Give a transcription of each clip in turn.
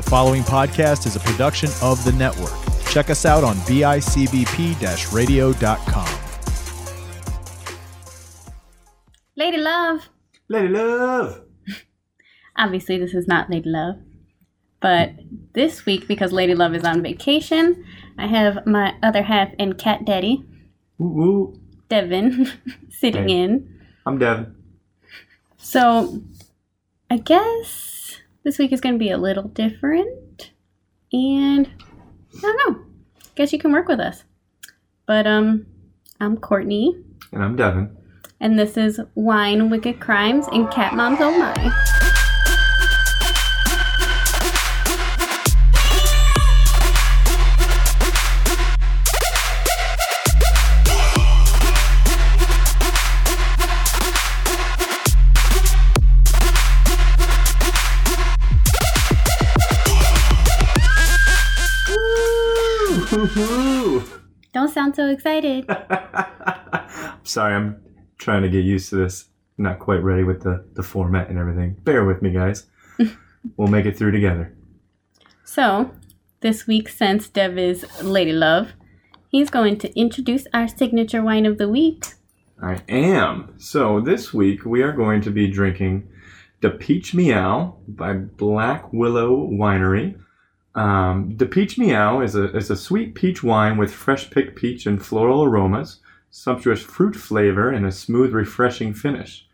The following podcast is a production of the network. Check us out on bicbp radio.com. Lady Love. Lady Love. Obviously, this is not Lady Love. But this week, because Lady Love is on vacation, I have my other half and cat daddy, Woo woo. Devin, sitting Hey. in. I'm Devin. So, I guess this week is going to be a little different. And I don't know. Guess you can work with us. But, um, I'm Courtney, And I'm Devin. and this is Wine, Wicked Crimes, and Cat Moms Oh My. Don't sound so excited. Sorry, I'm trying to get used to this. I'm Not quite ready with the, the format and everything. Bear with me, guys. we'll make it through together. So, this week, since Dev is Lady Love, he's going to introduce our signature wine of the week. I am. So this week we are going to be drinking the Peach Meow by Black Willow Winery. Um, the Peach Meow is a, is a sweet peach wine with fresh picked peach and floral aromas, sumptuous fruit flavor, and a smooth, refreshing finish.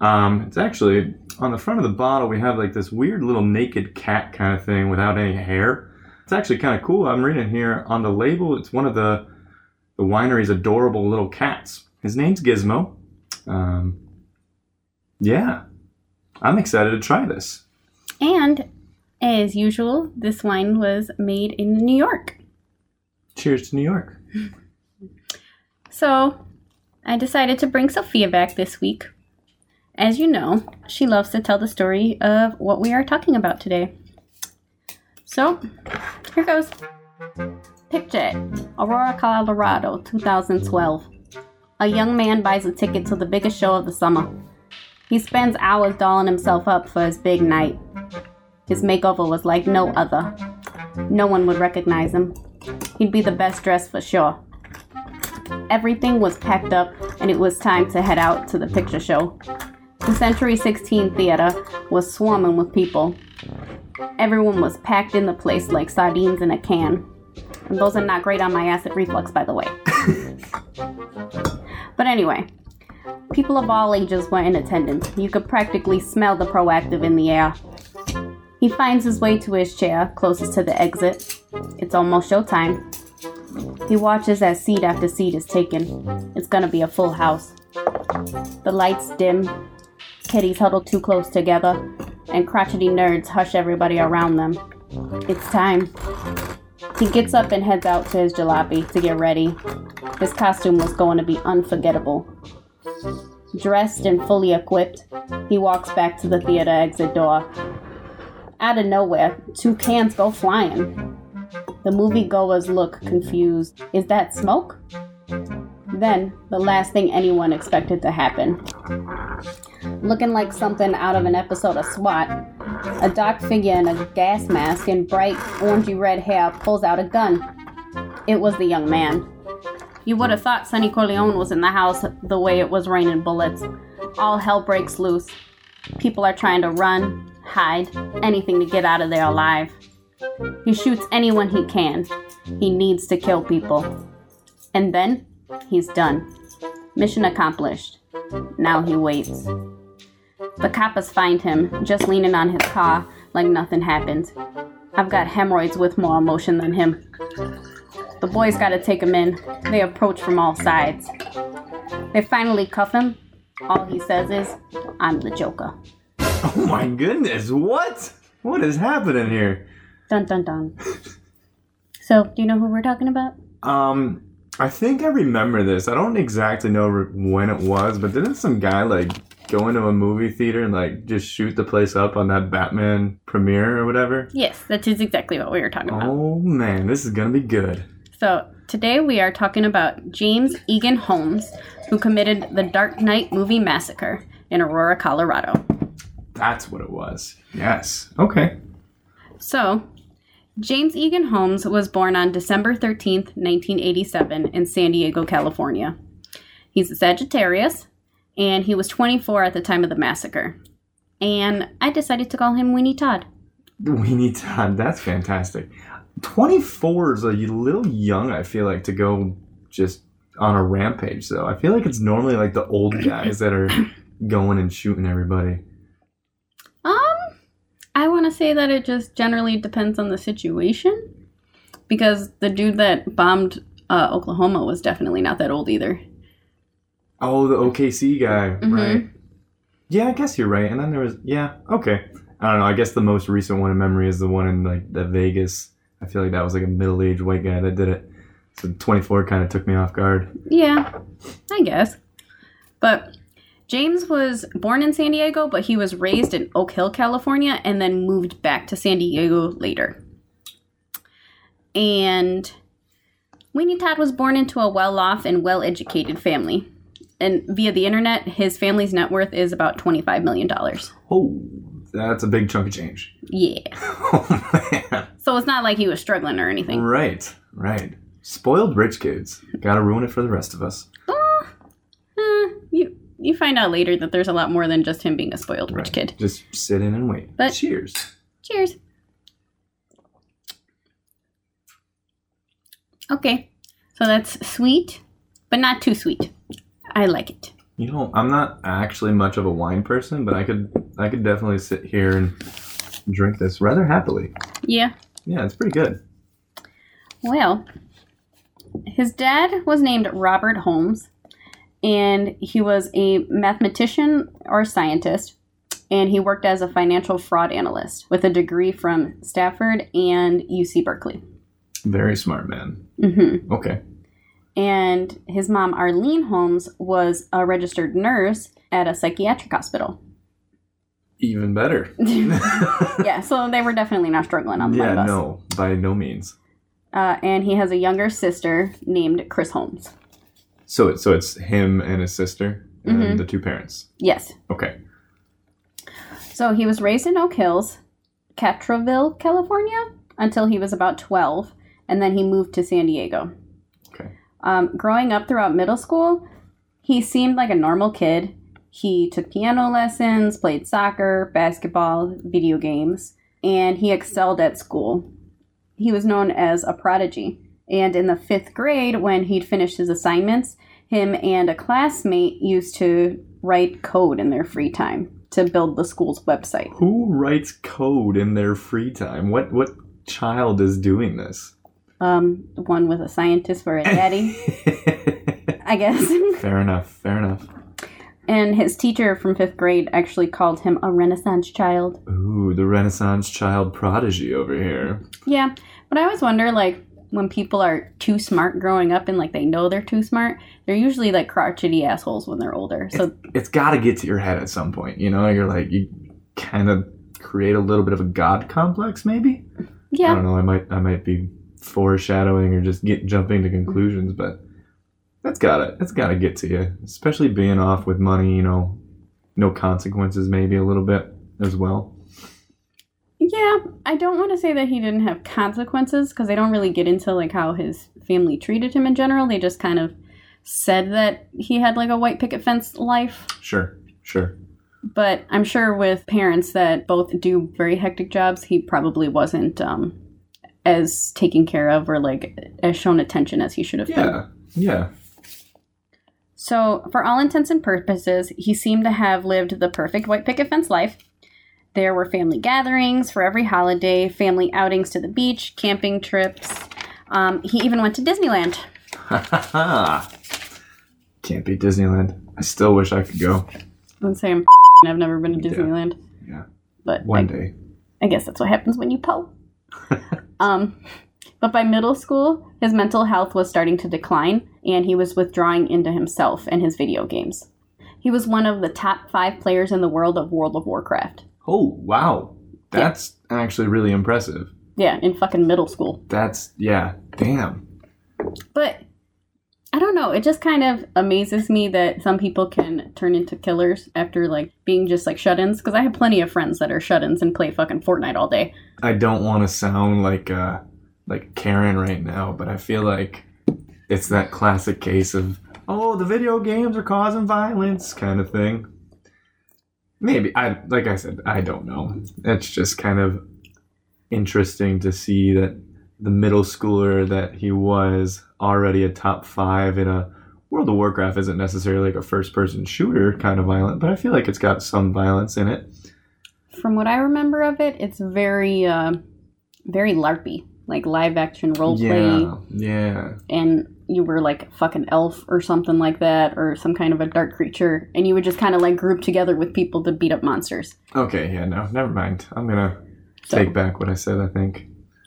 Um, it's actually on the front of the bottle. We have like this weird little naked cat kind of thing without any hair. It's actually kind of cool. I'm reading here on the label. It's one of the the winery's adorable little cats. His name's Gizmo. Um, yeah, I'm excited to try this. And, as usual, this wine was made in New York. Cheers to New York. So, I decided to bring Sophia back this week. As you know, she loves to tell the story of what we are talking about today. So, here goes. Picture it Aurora, Colorado, 2012. A young man buys a ticket to the biggest show of the summer. He spends hours dolling himself up for his big night. His makeover was like no other. No one would recognize him. He'd be the best dressed for sure. Everything was packed up, and it was time to head out to the picture show. The Century 16 Theater was swarming with people. Everyone was packed in the place like sardines in a can. And those are not great on my acid reflux, by the way. but anyway, people of all ages were in attendance. You could practically smell the proactive in the air. He finds his way to his chair closest to the exit. It's almost showtime. He watches as seat after seat is taken. It's gonna be a full house. The lights dim, kitties huddle too close together, and crotchety nerds hush everybody around them. It's time. He gets up and heads out to his jalopy to get ready. His costume was going to be unforgettable. Dressed and fully equipped, he walks back to the theater exit door. Out of nowhere, two cans go flying. The moviegoers look confused. Is that smoke? Then, the last thing anyone expected to happen. Looking like something out of an episode of SWAT, a dark figure in a gas mask and bright orangey red hair pulls out a gun. It was the young man. You would have thought Sonny Corleone was in the house the way it was raining bullets. All hell breaks loose. People are trying to run, hide, anything to get out of there alive. He shoots anyone he can. He needs to kill people. And then he's done. Mission accomplished. Now he waits. The coppers find him, just leaning on his car like nothing happened. I've got hemorrhoids with more emotion than him. The boys gotta take him in. They approach from all sides. They finally cuff him. All he says is, I'm the Joker. Oh my goodness, what? What is happening here? Dun dun dun. So, do you know who we're talking about? Um, I think I remember this. I don't exactly know re- when it was, but didn't some guy like go into a movie theater and like just shoot the place up on that Batman premiere or whatever? Yes, that is exactly what we were talking about. Oh man, this is gonna be good. So, today we are talking about James Eagan Holmes, who committed the Dark Knight movie massacre in Aurora, Colorado. That's what it was. Yes. Okay. So, James Eagan Holmes was born on December 13th, 1987, in San Diego, California. He's a Sagittarius, and he was 24 at the time of the massacre. And I decided to call him Weenie Todd. Weenie Todd, that's fantastic. 24 is a little young, I feel like, to go just on a rampage, though. I feel like it's normally like the old guys that are going and shooting everybody. Want to say that it just generally depends on the situation. Because the dude that bombed uh, Oklahoma was definitely not that old either. Oh, the OKC guy, Mhm. right? Yeah, I guess you're right. And then there was, yeah, okay. I don't know. I guess the most recent one in memory is the one in like the Vegas. I feel like that was like a middle-aged white guy that did it. So 24 kind of took me off guard. Yeah, I guess. But James was born in San Diego, but he was raised in Oak Hill, California, and then moved back to San Diego later. And Weenie Todd was born into a well off and well educated family. And via the internet, his family's net worth is about $25 million. Oh, that's a big chunk of change. Yeah. Oh man. So it's not like he was struggling or anything. Right, right. Spoiled rich kids. Gotta ruin it for the rest of us. You, you find out later that there's a lot more than just him being a spoiled rich Right. kid. Just sit in and wait. But- Cheers. Cheers. Okay, so that's sweet, but not too sweet. I like it. You know, I'm not actually much of a wine person, but I could I could definitely sit here and drink this rather happily. Yeah. Yeah, it's pretty good. Well, his dad was named Robert Holmes, and he was a mathematician or scientist, and he worked as a financial fraud analyst with a degree from Stanford and UC Berkeley. Very smart man. hmm Okay. and his mom Arlene Holmes was a registered nurse at a psychiatric hospital. Even better. yeah, so they were definitely not struggling on the yeah, no, by no means. Uh, and he has a younger sister named Chris Holmes. So it so it's him and his sister and Mhm. the two parents. Yes. Okay. So he was raised in Oak Hills, Castroville, California, until he was about 12, and then he moved to San Diego. Okay. Um, growing up throughout middle school, he seemed like a normal kid. He took piano lessons, played soccer, basketball, video games, and he excelled at school. He was known as a prodigy. And in the fifth grade, when he'd finished his assignments, him and a classmate used to write code in their free time to build the school's website. Who writes code in their free time? What what child is doing this? Um, one with a scientist for a daddy, I guess. fair enough. Fair enough. and his teacher from fifth grade actually called him a Renaissance child. Ooh, the Renaissance child prodigy over here. Yeah, but I always wonder, like, when people are too smart growing up and like they know they're too smart, they're usually like crotchety assholes when they're older. So It's got to get to your head at some point. You know, you're like you kind of create a little bit of a god complex, maybe. Yeah. I don't know. I might I might be foreshadowing or just get jumping to conclusions, but that's gotta that's gotta get to you, especially being off with money. You know, no consequences, maybe a little bit as well. Yeah. I don't want to say that he didn't have consequences because they don't really get into like how his family treated him in general. They just kind of said that he had like a white picket fence life. Sure, sure. But I'm sure with parents that both do very hectic jobs, he probably wasn't um, as taken care of or like as shown attention as he should have been. Yeah, yeah. So, for all intents and purposes, he seemed to have lived the perfect white picket fence life. There were family gatherings for every holiday, family outings to the beach, camping trips. Um, he even went to Disneyland. Can't beat Disneyland. I still wish I could go I'm I've never been to Disneyland. Yeah. But one I, day. I guess that's what happens when you Poe. um, but by middle school, his mental health was starting to decline, and he was withdrawing into himself and his video games. He was one of the top five players in the world of World of Warcraft. Oh wow, that's actually really impressive. Yeah, in fucking middle school. That's yeah. Damn. But I don't know. It just kind of amazes me that some people can turn into killers after like being just like shut-ins. Because I have plenty of friends that are shut-ins and play fucking Fortnite all day. I don't want to sound like uh like Karen right now, but I feel like it's that classic case of oh, the video games are causing violence kind of thing. Maybe I like I said, I don't know. It's just kind of interesting to see that the middle schooler that he was already a top five in a World of Warcraft isn't necessarily like a first person shooter kind of violent, but I feel like it's got some violence in it. From what I remember of it, it's very, uh, very LARPy, like live action role play, Yeah, yeah. and you were like a fucking elf or something like that, or some kind of a dark creature, and you would just kind of like group together with people to beat up monsters. Okay, yeah, no, never mind. I'm gonna So- take back what I said, I think.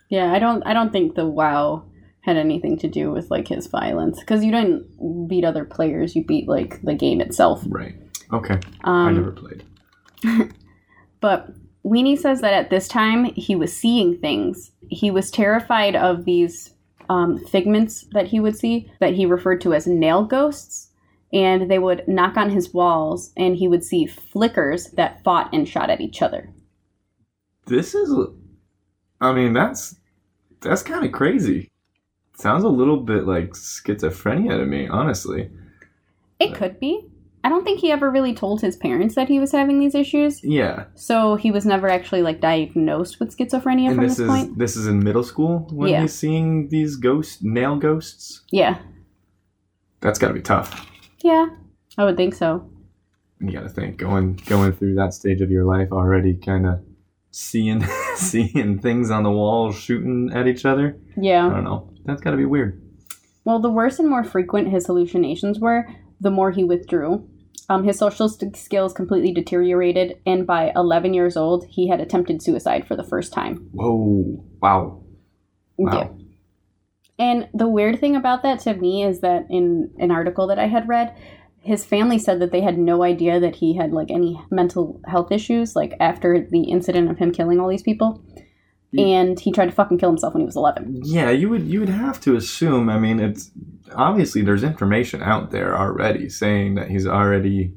Yeah, I don't, I don't think the WoW had anything to do with like his violence, because you didn't beat other players, you beat like the game itself. Right. Okay. I Um, never played. But Weenie says that at this time he was seeing things. He was terrified of these um, figments that he would see that he referred to as nail ghosts. And they would knock on his walls, and he would see flickers that fought and shot at each other. This is I mean, that's that's kind of crazy. Sounds a little bit like schizophrenia to me, honestly. It could be. I don't think he ever really told his parents that he was having these issues, Yeah. so he was never actually like diagnosed with schizophrenia and from this this, is point. this is in middle school when Yeah. he's seeing these ghost nail ghosts. Yeah, That's got to be tough. yeah, I would think so. You got to think going going through that stage of your life already kind of seeing seeing things on the walls shooting at each other. Yeah. I don't know. That's got to be weird. Well, the worse and more frequent his hallucinations were, the more he withdrew. Um, his social st- skills completely deteriorated, and by 11 years old, he had attempted suicide for the first time. Whoa. Wow. Wow. And the weird thing about that to me is that in an article that I had read, his family said that they had no idea that he had like any mental health issues, like after the incident of him killing all these people. Yeah. And he tried to fucking kill himself when he was 11. Yeah, you would you would have to assume. I mean, it's obviously there's information out there already saying that he's already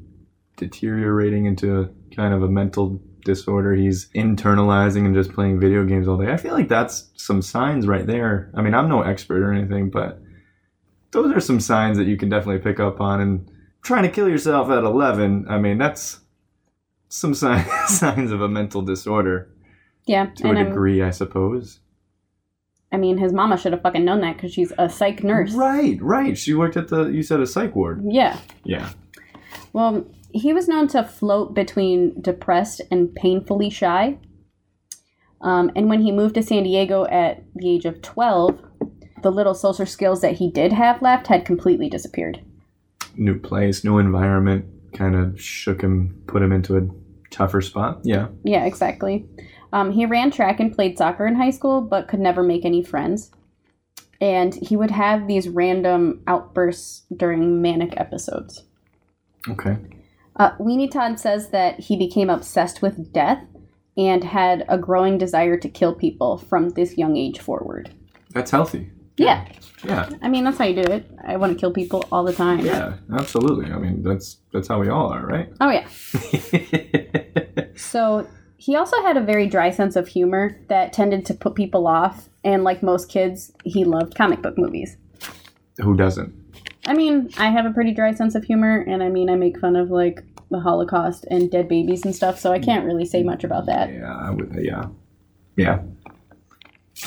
deteriorating into kind of a mental disorder. He's internalizing and just playing video games all day. I feel like that's some signs right there. I mean, I'm no expert or anything, but those are some signs that you can definitely pick up on. And trying to kill yourself at 11, I mean, that's some sign, signs of a mental disorder Yeah. to a I'm- degree, I suppose. I mean, his mama should have fucking known that because she's a psych nurse. Right, right. She worked at the, you said a psych ward. Yeah. Yeah. Well, he was known to float between depressed and painfully shy. Um, and when he moved to San Diego at the age of 12, the little social skills that he did have left had completely disappeared. New place, new environment kind of shook him, put him into a tougher spot. Yeah. Yeah, exactly. Um, he ran track and played soccer in high school, but could never make any friends. And he would have these random outbursts during manic episodes. Okay. Uh, Weenie Todd says that he became obsessed with death and had a growing desire to kill people from this young age forward. That's healthy. Yeah, Yeah. I mean that's how you do it. I want to kill people all the time. Yeah, absolutely. I mean, that's that's how we all are, right? Oh yeah. So he also had a very dry sense of humor that tended to put people off, and like most kids, he loved comic book movies. Who doesn't? I mean, I have a pretty dry sense of humor, and I mean, I make fun of like the Holocaust and dead babies and stuff, so I can't really say much about that. Yeah, I would. Yeah, yeah.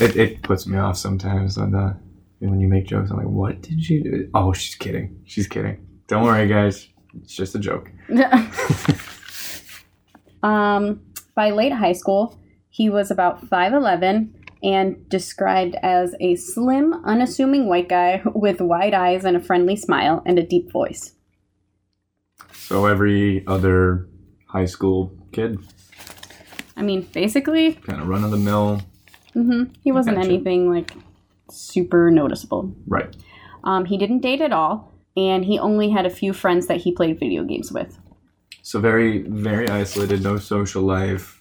It it puts me off sometimes when the when you make jokes. I'm like, what did you do? Oh, she's kidding. She's kidding. Don't worry, guys. It's just a joke. um, by late high school, he was about 5'11 and described as a slim, unassuming white guy with wide eyes and a friendly smile and a deep voice. So every other high school kid, I mean, basically, kind of run of the mill. hmm he wasn't anything like super noticeable. Right. Um, he didn't date at all, and he only had a few friends that he played video games with. So very, very isolated, no social life,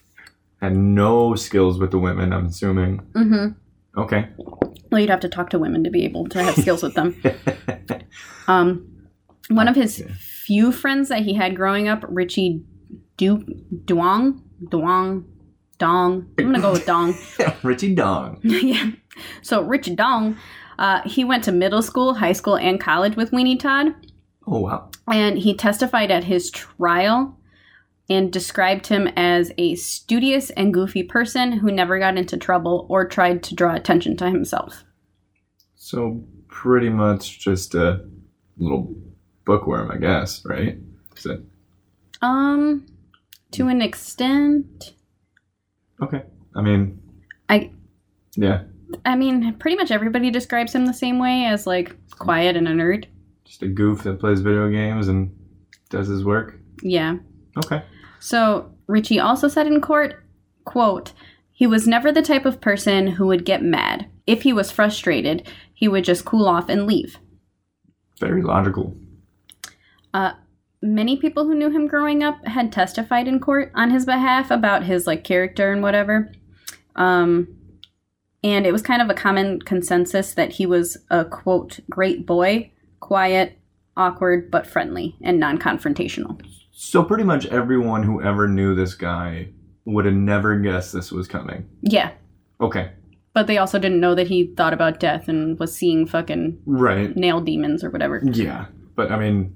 and no skills with the women, I'm assuming. Mm-hmm. Okay. Well, you'd have to talk to women to be able to have skills with them. Um, one of his few friends that he had growing up, Richie du- Duong, Duong, Dong. I'm gonna go with Dong. Richie Dong. yeah. So Richie Dong, uh, he went to middle school, high school, and college with Weenie Todd, Oh wow. and he testified at his trial and described him as a studious and goofy person who never got into trouble or tried to draw attention to himself. So pretty much just a little bookworm, I guess, right? Is it Um, to an extent, okay? I mean, I yeah, I mean, pretty much everybody describes him the same way as like quiet and a nerd. Just a goof that plays video games and does his work. Yeah. Okay. So Richie also said in court, quote, he was never the type of person who would get mad. If he was frustrated, he would just cool off and leave. Very logical. Uh, Many people who knew him growing up had testified in court on his behalf about his like character and whatever. Um and it was kind of a common consensus that he was a quote great boy, quiet, awkward but friendly and non-confrontational. So pretty much everyone who ever knew this guy would have never guessed this was coming. Yeah, Okay. but they also didn't know that he thought about death and was seeing fucking Right. nail demons or whatever. Yeah. But I mean,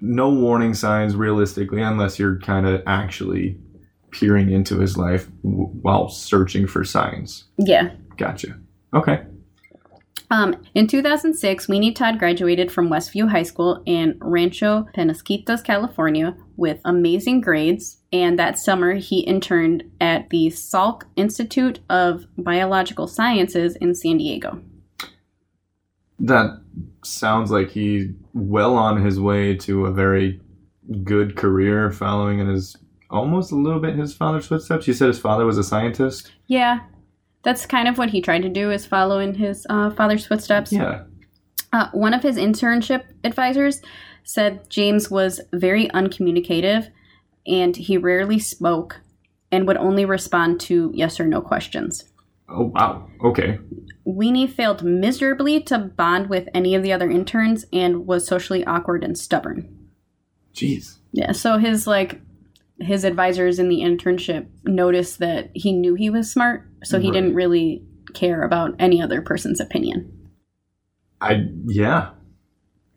no warning signs realistically, unless you're kind of actually peering into his life w- while searching for signs. Yeah. Gotcha. Okay. Um, in 2006, Weenie Todd graduated from Westview High School in Rancho Penasquitos, California, with amazing grades. And that summer, he interned at the Salk Institute of Biological Sciences in San Diego. That sounds like he's well on his way to a very good career following in his almost a little bit his father's footsteps. You said his father was a scientist? Yeah, that's kind of what he tried to do is follow in his uh, father's footsteps. Yeah. Uh, one of his internship advisors said James was very uncommunicative and he rarely spoke and would only respond to yes or no questions. Oh, wow. Okay. Weenie failed miserably to bond with any of the other interns and was socially awkward and stubborn. Jeez. Yeah, so his like his advisors in the internship noticed that he knew he was smart, so he Right. didn't really care about any other person's opinion. I yeah,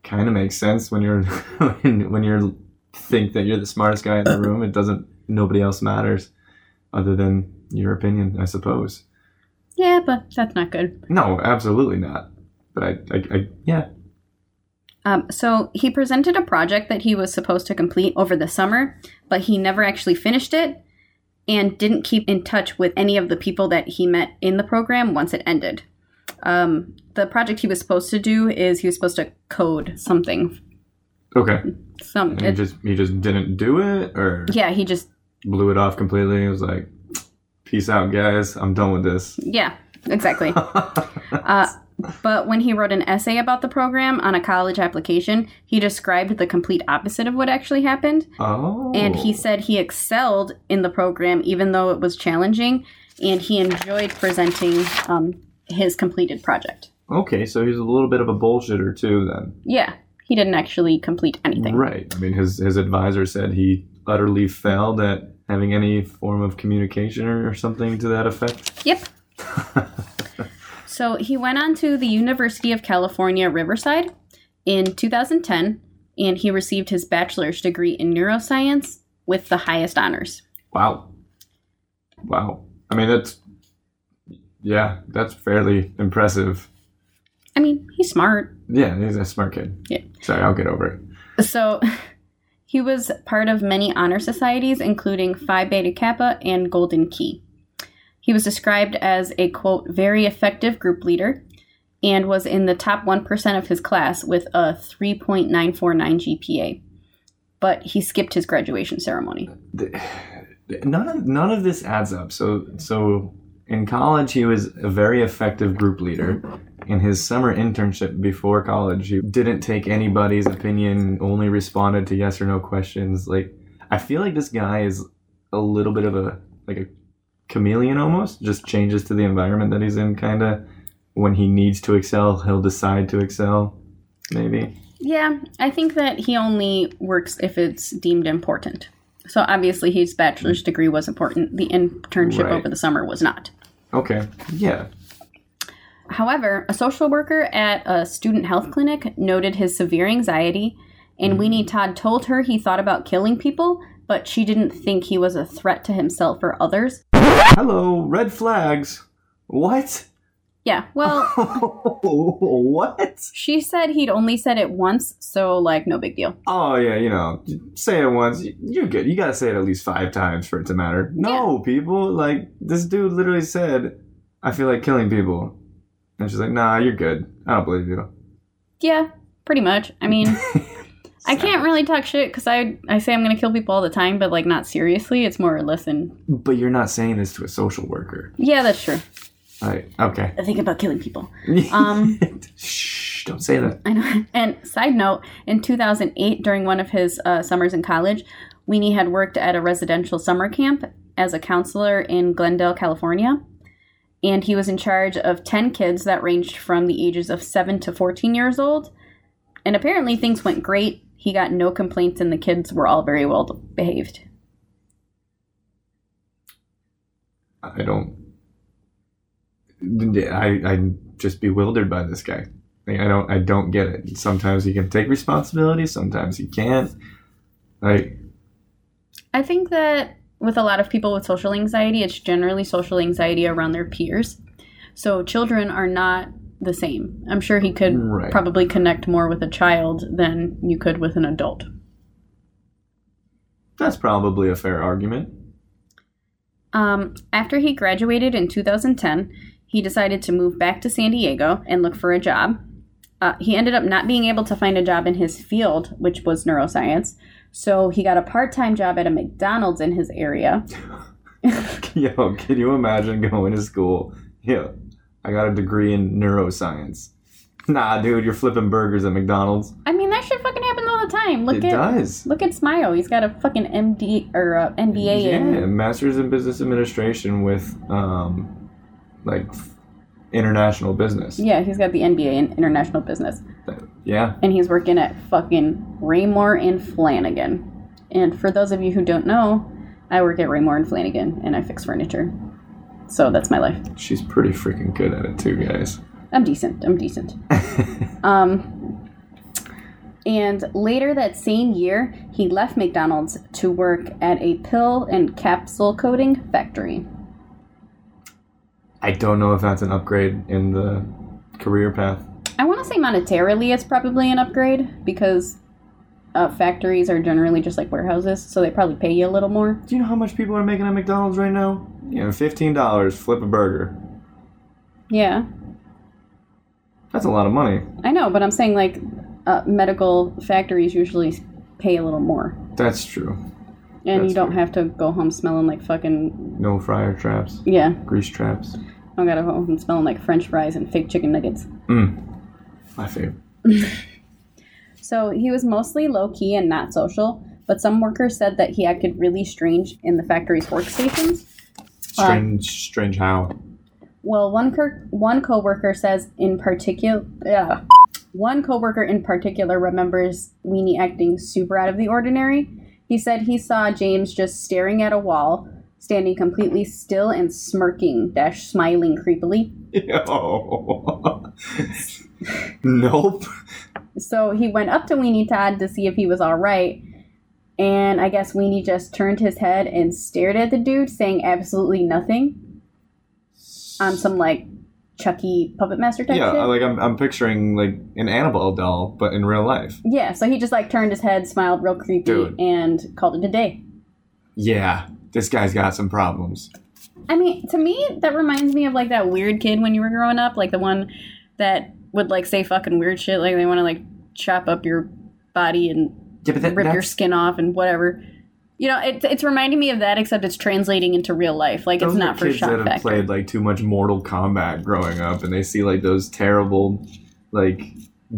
kind of makes sense when you're when, when you think that you're the smartest guy in the room. It doesn't. Nobody else matters, other than your opinion, I suppose. Yeah, but that's not good. No, absolutely not. But I, I, I yeah. Um, so he presented a project that he was supposed to complete over the summer, but he never actually finished it and didn't keep in touch with any of the people that he met in the program once it ended. Um, the project he was supposed to do is he was supposed to code something. Okay. Some And he it- just he just didn't do it, or yeah, he just blew it off completely. He was like, peace out, guys. I'm done with this. yeah, exactly. Uh, but when he wrote an essay about the program on a college application, he described the complete opposite of what actually happened. oh. And he said he excelled in the program even though it was challenging, and he enjoyed presenting um, his completed project. Okay, so he's a little bit of a bullshitter too, then. Yeah, he didn't actually complete anything. Right. I mean, his his advisor said he utterly failed at having any form of communication or, or something to that effect. Yep. so he went on to the University of California, Riverside in 2010, and he received his bachelor's degree in neuroscience with the highest honors. Wow. Wow. I mean, that's yeah, that's fairly impressive. I mean, he's smart. Yeah, he's a smart kid. Yeah. Sorry, I'll get over it. So he was part of many honor societies, including Phi Beta Kappa and Golden Key. He was described as a quote, very effective group leader and was in the top 1% of his class with a 3.949 GPA. But he skipped his graduation ceremony. None of none of this adds up. So so in college he was a very effective group leader. In his summer internship before college, he didn't take anybody's opinion, only responded to yes or no questions. Like I feel like this guy is a little bit of a like a chameleon almost, just changes to the environment that he's in kinda. When he needs to excel, he'll decide to excel. maybe. Yeah, I think that he only works if it's deemed important. So obviously his bachelor's mm. degree was important. The internship Right. over the summer was not. Okay. Yeah. However, a social worker at a student health clinic noted his severe anxiety, and mm-hmm. Weenie Todd told her he thought about killing people, but she didn't think he was a threat to himself or others. Hello, red flags. What? Yeah, well, what? she said he'd only said it once, so like no big deal. Oh yeah, you know, say it once, you're good. You gotta say it at least five times for it to matter. No, people, like this dude literally said, "I feel like killing people," and she's like, "Nah, you're good. I don't believe you." Yeah, pretty much. I mean, I can't really talk shit because I I say I'm gonna kill people all the time, but like not seriously. It's more or less in. But you're not saying this to a social worker. Yeah, that's true. Right? Okay. I think about killing people. Um, Shh! Don't say that. I know. And side note, in 2008, during one of his uh, summers in college, Weenie had worked at a residential summer camp as a counselor in Glendale, California. And he was in charge of 10 kids that ranged from the ages of 7 to 14 years old. And apparently things went great. He got no complaints, and the kids were all very well behaved. I don't. I I'm just bewildered by this guy. Like, I don't I don't get it. Sometimes he can take responsibility. Sometimes he can't. Like I think that with a lot of people with social anxiety, it's generally social anxiety around their peers. So children are not the same. I'm sure he could Right. probably connect more with a child than you could with an adult. that's probably a fair argument. Um, after he graduated in 2010, he decided to move back to San Diego and look for a job. Uh, he ended up not being able to find a job in his field, which was neuroscience. So he got a part time job at a McDonald's in his area. Yo, can you imagine going to school? Yeah, I got a degree in neuroscience. Nah, dude, you're flipping burgers at McDonald's. I mean, that shit fucking happens all the time. Look it at does. look at Smile. He's got a fucking MD or uh, MBA Yeah, in. Masters in Business Administration with um, like international business. Yeah, he's got the MBA in international business, Yeah, and he's working at fucking Raymour and Flanigan. And for those of you who don't know, I work at Raymour and Flanigan, and I fix furniture. So that's my life. she's pretty freaking good at it too, guys. I'm decent. I'm decent. Um, and later that same year, he left McDonald's to work at a pill and capsule coating factory. I don't know if that's an upgrade in the career path. I want to say monetarily, it's probably an upgrade because uh, factories are generally just like warehouses, so they probably pay you a little more. Do you know how much people are making at McDonald's right now? You know, fifteen dollars, flip a burger. Yeah, That's a lot of money. I know, but I'm saying like uh, medical factories usually pay a little more, That's true. and That's you don't fair. have to go home smelling like fucking No fryer traps, yeah. grease traps. I gotta go home smelling like French fries and fake chicken nuggets. Mm. My favorite. So he was mostly low key and not social, but some workers said that he acted really strange in the factory's workstations. Strange, strange how. Well, one cur- one coworker says in particular, yeah, one coworker in particular remembers Weenie acting super out of the ordinary. He said he saw James just staring at a wall, standing completely still and smirking dash smiling creepily. Yo. nope. So he went up to Weenie Todd to see if he was all right. And I guess Weenie just turned his head and stared at the dude, saying absolutely nothing. On some like Chucky puppet master type Yeah, shit. like I'm, I'm picturing like an Annabelle doll, but in real life. yeah, so he just like turned his head, smiled real creepy, Dude. and called it a day. Yeah, this guy's got some problems. I mean, to me, that reminds me of like that weird kid when you were growing up, like the one that would like say fucking weird shit, like they want to like chop up your body and Yeah, that, rip your skin off and whatever. You know, it's it's reminding me of that, except it's translating into real life. Like it's not for kids shock that have factor. played like too much Mortal Kombat growing up, and they see like those terrible like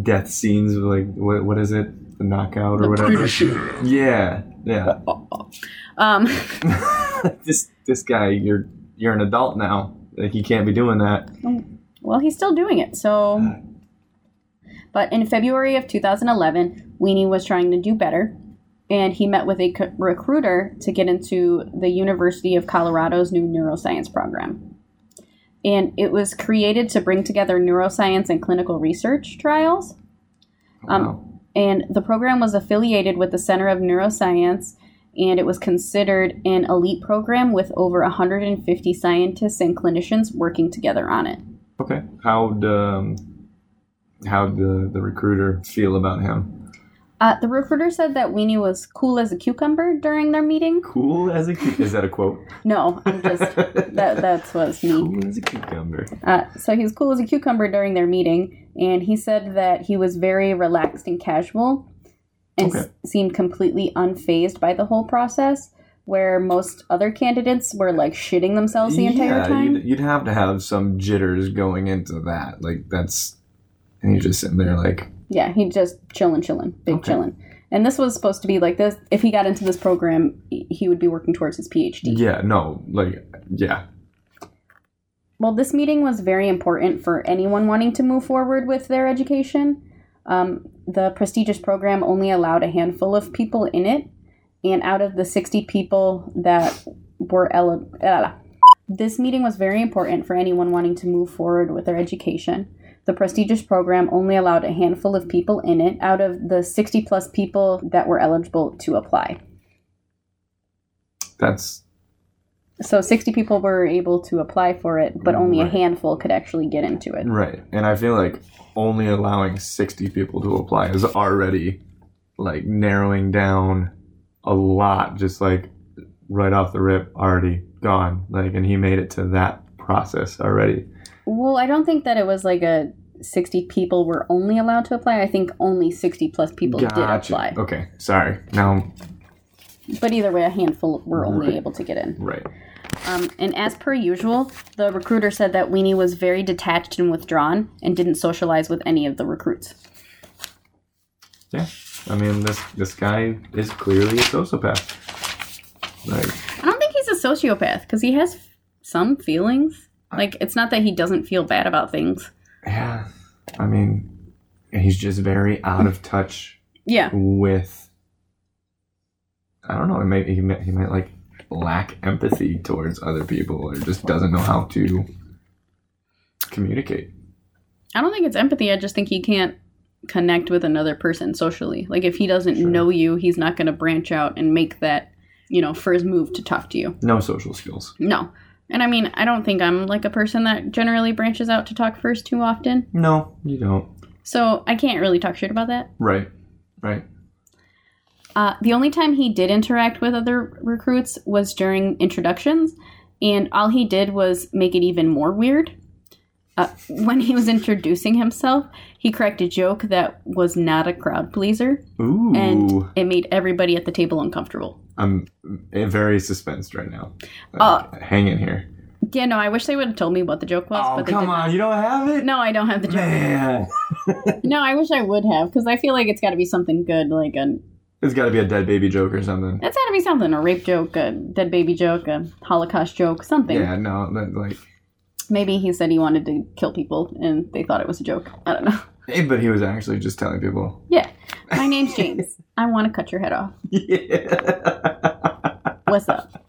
death scenes, with, like what what is it, the knockout or whatever. Yeah, yeah. Uh, uh, uh. Um, this this guy, you're you're an adult now. Like you can't be doing that. Oh, well, he's still doing it. So, But in February of 2011, Weenie was trying to do better, and he met with a c- recruiter to get into the University of Colorado's new neuroscience program. And it was created to bring together neuroscience and clinical research trials. Um, Wow. And the program was affiliated with the Center of Neuroscience, and it was considered an elite program with over 150 scientists and clinicians working together on it. Okay. How'd um, how'd the the recruiter feel about him? Uh, the recruiter said that Weenie was cool as a cucumber during their meeting. Cool as a cu- is that a quote? No, I'm just that that's was me. cool as a cucumber. Uh, so he was cool as a cucumber during their meeting, and he said that he was very relaxed and casual, and Okay. s- seemed completely unfazed by the whole process. Where most other candidates were like shitting themselves the entire time. You'd, you'd have to have some jitters going into that. Like that's, and you're just sitting there like, Yeah, he just chilling, chilling, big Okay. chilling. And this was supposed to be like this. If he got into this program, he he would be working towards his PhD. yeah, no, like, yeah, Well, this meeting was very important for anyone wanting to move forward with their education. Um, the prestigious program only allowed a handful of people in it, and out of the 60 people that were eligible, this meeting was very important for anyone wanting to move forward with their education. The prestigious program only allowed a handful of people in it out of the 60 plus people that were eligible to apply. that's So 60 people were able to apply for it, but only a handful could actually get into it. right. And I feel like only allowing sixty people to apply is already like narrowing down a lot. Just like right off the rip, already gone. Like, and he made it to that process already. Well, I don't think that it was like a 60 people were only allowed to apply. I think only 60 plus people did Gotcha. apply. Okay, sorry. Now, But either way, a handful were only Right. able to get in. right. Um, and as per usual, the recruiter said that Weenie was very detached and withdrawn and didn't socialize with any of the recruits. Yeah, I mean this this guy is clearly a sociopath. Like, I don't think he's a sociopath because he has some feelings. Like, it's not that he doesn't feel bad about things. yeah, I mean, he's just very out of touch Yeah. with. I don't know. Might he might, he might like lack empathy towards other people, or just doesn't know how to communicate. I don't think it's empathy. I just think he can't connect with another person socially. Like if he doesn't Sure. know you, he's not going to branch out and make that, you know, first move to talk to you. No social skills. No. And I mean, I don't think I'm like a person that generally branches out to talk first too often. No, you don't. So I can't really talk shit about that. Right, right. Uh, the only time he did interact with other recruits was during introductions, and all he did was make it even more weird. Uh, when he was introducing himself, he cracked a joke that was not a crowd pleaser, Ooh, and it made everybody at the table uncomfortable. I'm very suspensed right now. Uh, hang in here. Yeah, no, I wish they would have told me what the joke was, Oh but come on, you don't have it. No, I don't have the joke. No, I wish I would have because I feel like it's got to be something good, like a it's got to be a dead baby joke or something. it's got to be something a rape joke, a dead baby joke, a Holocaust joke, something. Yeah, no, like, Maybe he said he wanted to kill people and they thought it was a joke. I don't know. but he was actually just telling people. Yeah, my name's James. I want to cut your head off. Yeah, What's up?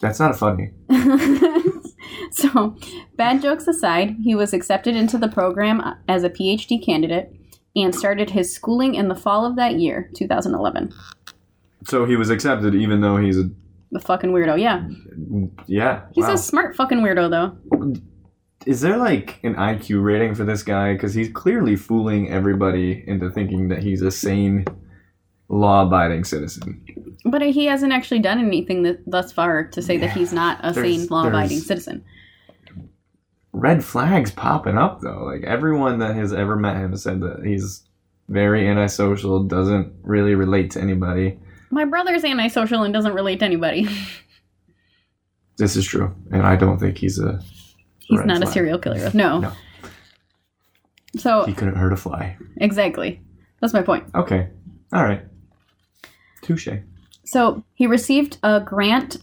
that's not funny. so, bad jokes aside, he was accepted into the program as a PhD candidate and started his schooling in the fall of that year, 2011. So he was accepted, even though he's a The fucking weirdo, yeah. yeah. He's wow. a smart fucking weirdo, though. Is there like an IQ rating for this guy? Because he's clearly fooling everybody into thinking that he's a sane, law-abiding citizen. But he hasn't actually done anything that, thus far to say that he's not a There's- sane, law abiding citizen. Red flags popping up though. Like everyone that has ever met him said that he's very antisocial, doesn't really relate to anybody. My brother's antisocial and doesn't relate to anybody. This is true, and I don't think he's a. He's not a serial killer. No. No. So, He couldn't hurt a fly. exactly. That's my point. Okay, all right. Touche. So, he received a grant.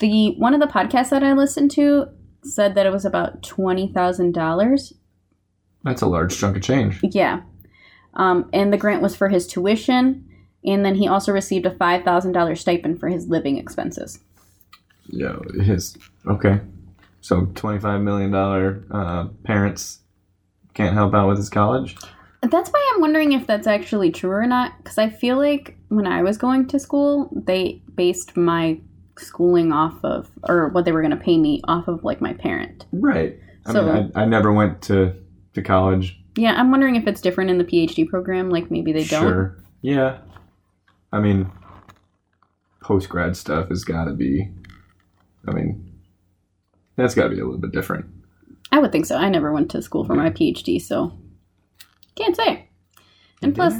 The one of the podcasts that I listened to said that it was about $20,000 That's a large chunk of change. Yeah. Um, and the grant was for his tuition, and then he also received a $5,000 stipend for his living expenses. Yeah, his okay. So twenty five million dollar uh, parents can't help out with his college. That's why I'm wondering if that's actually true or not, because I feel like when I was going to school, they based my schooling off of, or what they were going to pay me off of, like my parent. Right. I So- mean, I, I never went to to college. Yeah, I'm wondering if it's different in the PhD program, like maybe they don't. Sure. Yeah. I mean, post grad stuff has got to be. I mean, that's got to be a little bit different. I would think so. I never went to school for my PhD, so can't say. And plus,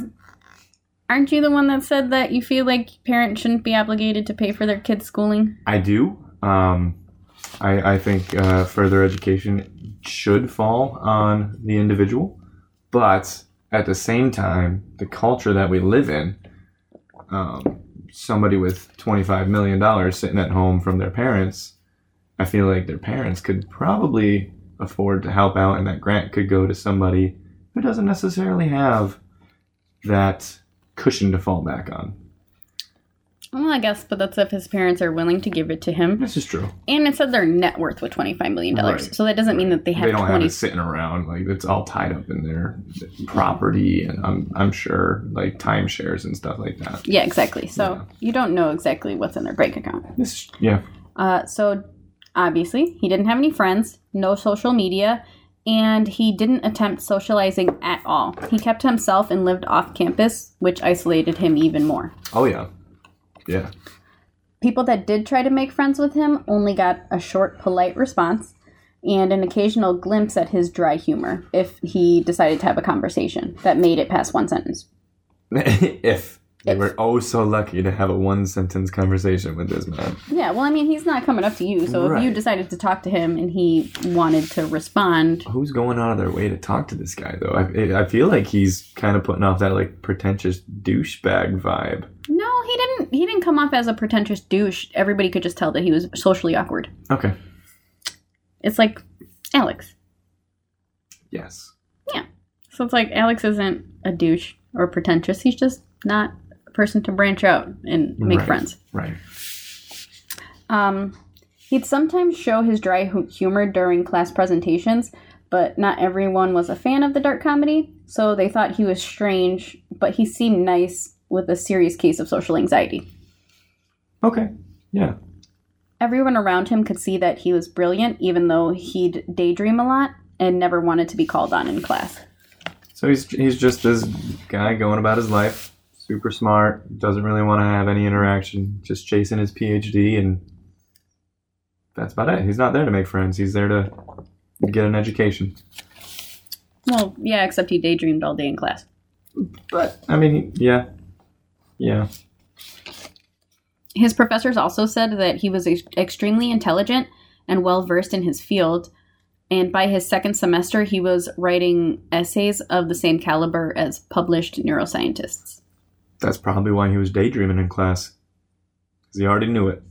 aren't you the one that said that you feel like parents shouldn't be obligated to pay for their kids' schooling? I do. Um, I, I think uh, further education should fall on the individual, but at the same time, the culture that we live in, um, somebody with $25 million sitting at home from their parents, I feel like their parents could probably afford to help out, and that grant could go to somebody who doesn't necessarily have that cushion to fall back on. Well, I guess, but that's if his parents are willing to give it to him. This is true. And it said their net worth was $25 million. Right. So that doesn't mean that they have they don't 20 have it sitting around like it's all tied up in their property and i'm i'm sure like timeshares and stuff like that Yeah, exactly. So Yeah. you don't know exactly what's in their bank account. this yeah Uh, so obviously, he didn't have any friends, no social media, and he didn't attempt socializing at all. He kept to himself and lived off campus, which isolated him even more. oh yeah yeah People that did try to make friends with him only got a short, polite response and an occasional glimpse at his dry humor if he decided to have a conversation that made it past one sentence. if If. were oh so lucky to have a one sentence conversation with this man Yeah, well, I mean, he's not coming up to you, so if you decided to talk to him and he wanted to respond, who's going out of their way to talk to this guy though i, I feel like he's kind of putting off that like pretentious douchebag vibe no, he didn't. He didn't come off as a pretentious douche. Everybody could just tell that he was socially awkward. okay It's like Alex. yes Yeah. So it's like Alex isn't a douche or pretentious. He's just not person to branch out and make Right. friends. right Um, he'd sometimes show his dry humor during class presentations, but not everyone was a fan of the dark comedy, so they thought he was strange, but he seemed nice with a serious case of social anxiety. okay yeah Everyone around him could see that he was brilliant, even though he'd daydream a lot and never wanted to be called on in class. So he's he's just this guy going about his life, super smart, doesn't really want to have any interaction, just chasing his PhD, and that's about it. He's not there to make friends. He's there to get an education. Well, yeah, except he daydreamed all day in class. But I mean, yeah, yeah, His professors also said that he was ex- extremely intelligent and well versed in his field. And by his second semester, he was writing essays of the same caliber as published neuroscientists. That's probably why he was daydreaming in class, because he already knew it.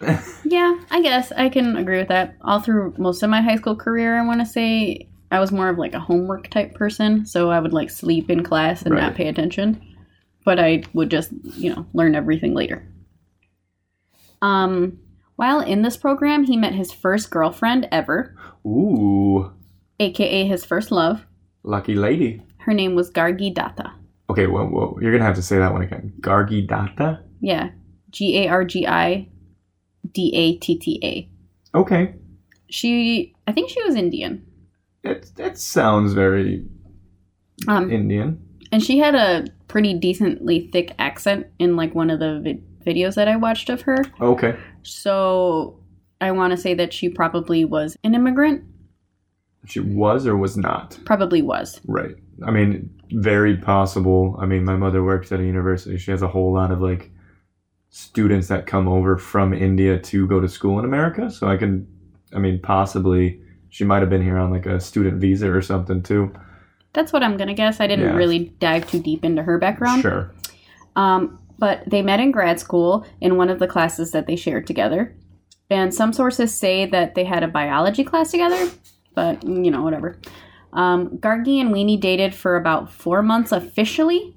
Yeah, I guess I can agree with that. All through most of my high school career, I want to say I was more of like a homework type person, so I would like sleep in class and not pay attention. But I would just, you know, learn everything later. Um, while in this program, he met his first girlfriend ever, Ooh, aka his first love. lucky lady. Her name was Gargi Datta. Okay, whoa, whoa, you're gonna have to say that one again. Gargi Datta. Yeah, G A R G I D A T T A. Okay, She, I think she was Indian. it that sounds very Um, Indian. And she had a pretty decently thick accent in like one of the vi- videos that I watched of her. Okay, So I want to say that she probably was an immigrant. she was or was not. Probably was. Right. I mean, very possible. I mean, my mother works at a university. She has a whole lot of like students that come over from India to go to school in America. So I can, I mean, possibly she might have been here on like a student visa or something too. That's what I'm gonna guess. I didn't Yeah. really dive too deep into her background. Sure. Um, but they met in grad school in one of the classes that they shared together. And some sources say that they had a biology class together, but you know, whatever. Um, Gargi and Weenie dated for about four months officially.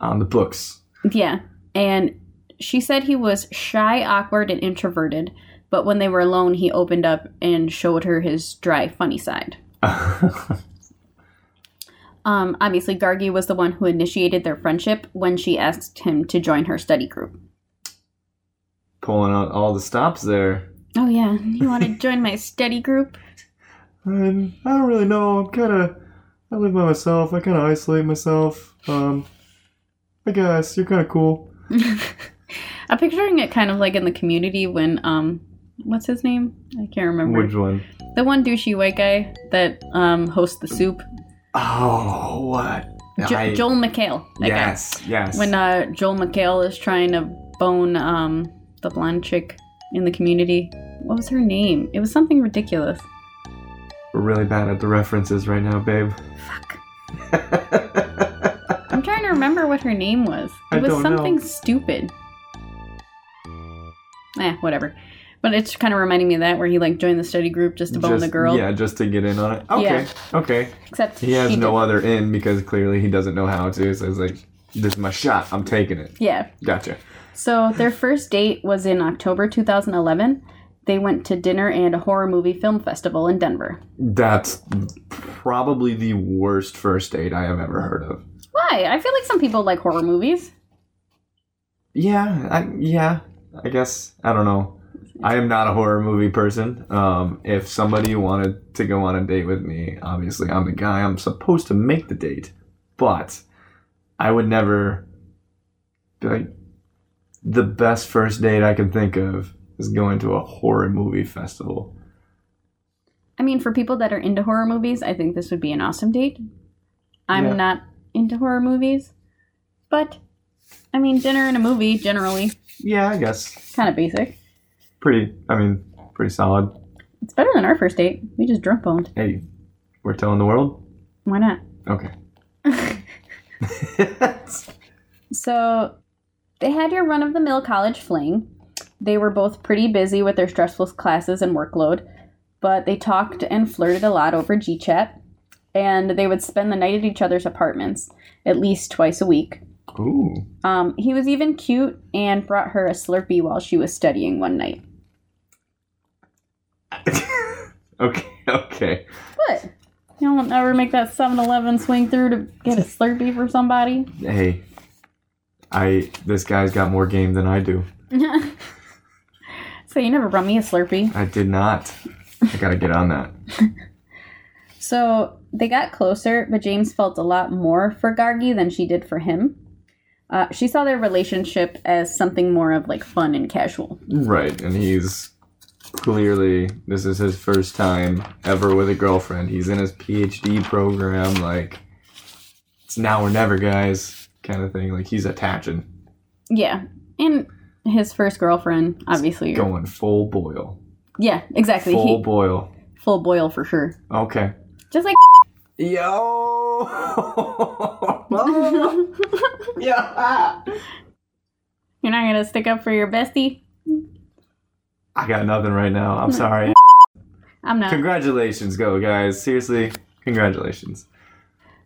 On the books. Yeah. And she said he was shy, awkward, and introverted, but when they were alone, he opened up and showed her his dry, funny side. Um, obviously, Gargi was the one who initiated their friendship when she asked him to join her study group. Pulling out all the stops there. Oh, yeah. You want to join my study group? And I don't really know. I'm kind of. I live by myself. I kind of isolate myself. Um, I guess you're kind of cool. I'm picturing it kind of like in the community when, um, what's his name? I can't remember. Which one? The one douchey white guy that um, hosts the soup. Oh, what? Jo- I- Joel McHale. That guy. yes, yes. When uh, Joel McHale is trying to bone um, the blonde chick in the community. What was her name? It was something ridiculous. We're really bad at the references right now, babe. Fuck. I'm trying to remember what her name was. It I was don't know. something stupid. Eh, whatever. But it's kind of reminding me of that where he like joined the study group just to bone the girl. Yeah, just to get in on it. Okay, Yeah. okay. Except He has she no did- other in because clearly he doesn't know how to. So it's like, this is my shot. I'm taking it. Yeah. Gotcha. So their first date was in October 2011. They went to dinner and a horror movie film festival in Denver. That's probably the worst first date I have ever heard of. Why? I feel like some people like horror movies. Yeah, I, yeah. I guess I don't know. I am not a horror movie person. Um, if somebody wanted to go on a date with me, obviously I'm the guy. I'm supposed to make the date, but I would never be like the best first date I can think of is going to a horror movie festival. I mean, for people that are into horror movies, I think this would be an awesome date. I'm Yeah. not into horror movies, but I mean, dinner and a movie generally Yeah, I guess kind of basic. pretty. I mean, pretty solid. It's better than our first date. We just drunk boned. Hey, we're telling the world. Why not? Okay. So they had your run of the mill college fling. They were both pretty busy with their stressful classes and workload, but they talked and flirted a lot over GChat, and they would spend the night at each other's apartments at least twice a week. Ooh. Um, he was even cute and brought her a Slurpee while she was studying one night. okay. Okay. What? You don't ever make that 7 Eleven swing through to get a Slurpee for somebody? Hey, I this guy's got more game than I do. so you never brought me a Slurpee. I did not. I gotta get on that. So they got closer, but James felt a lot more for Gargi than she did for him. Uh, she saw their relationship as something more of like fun and casual. Right, and he's clearly this is his first time ever with a girlfriend. He's in his PhD program, like it's now or never, guys, kind of thing. Like he's attaching, Yeah, and his first girlfriend, obviously. going full boil, Yeah, exactly. full He, boil. full boil for sure. Okay. Just like Yo. yeah. you're not gonna stick up for your bestie. I got nothing right now. I'm sorry. I'm not. Congratulations, go guys. Seriously, congratulations.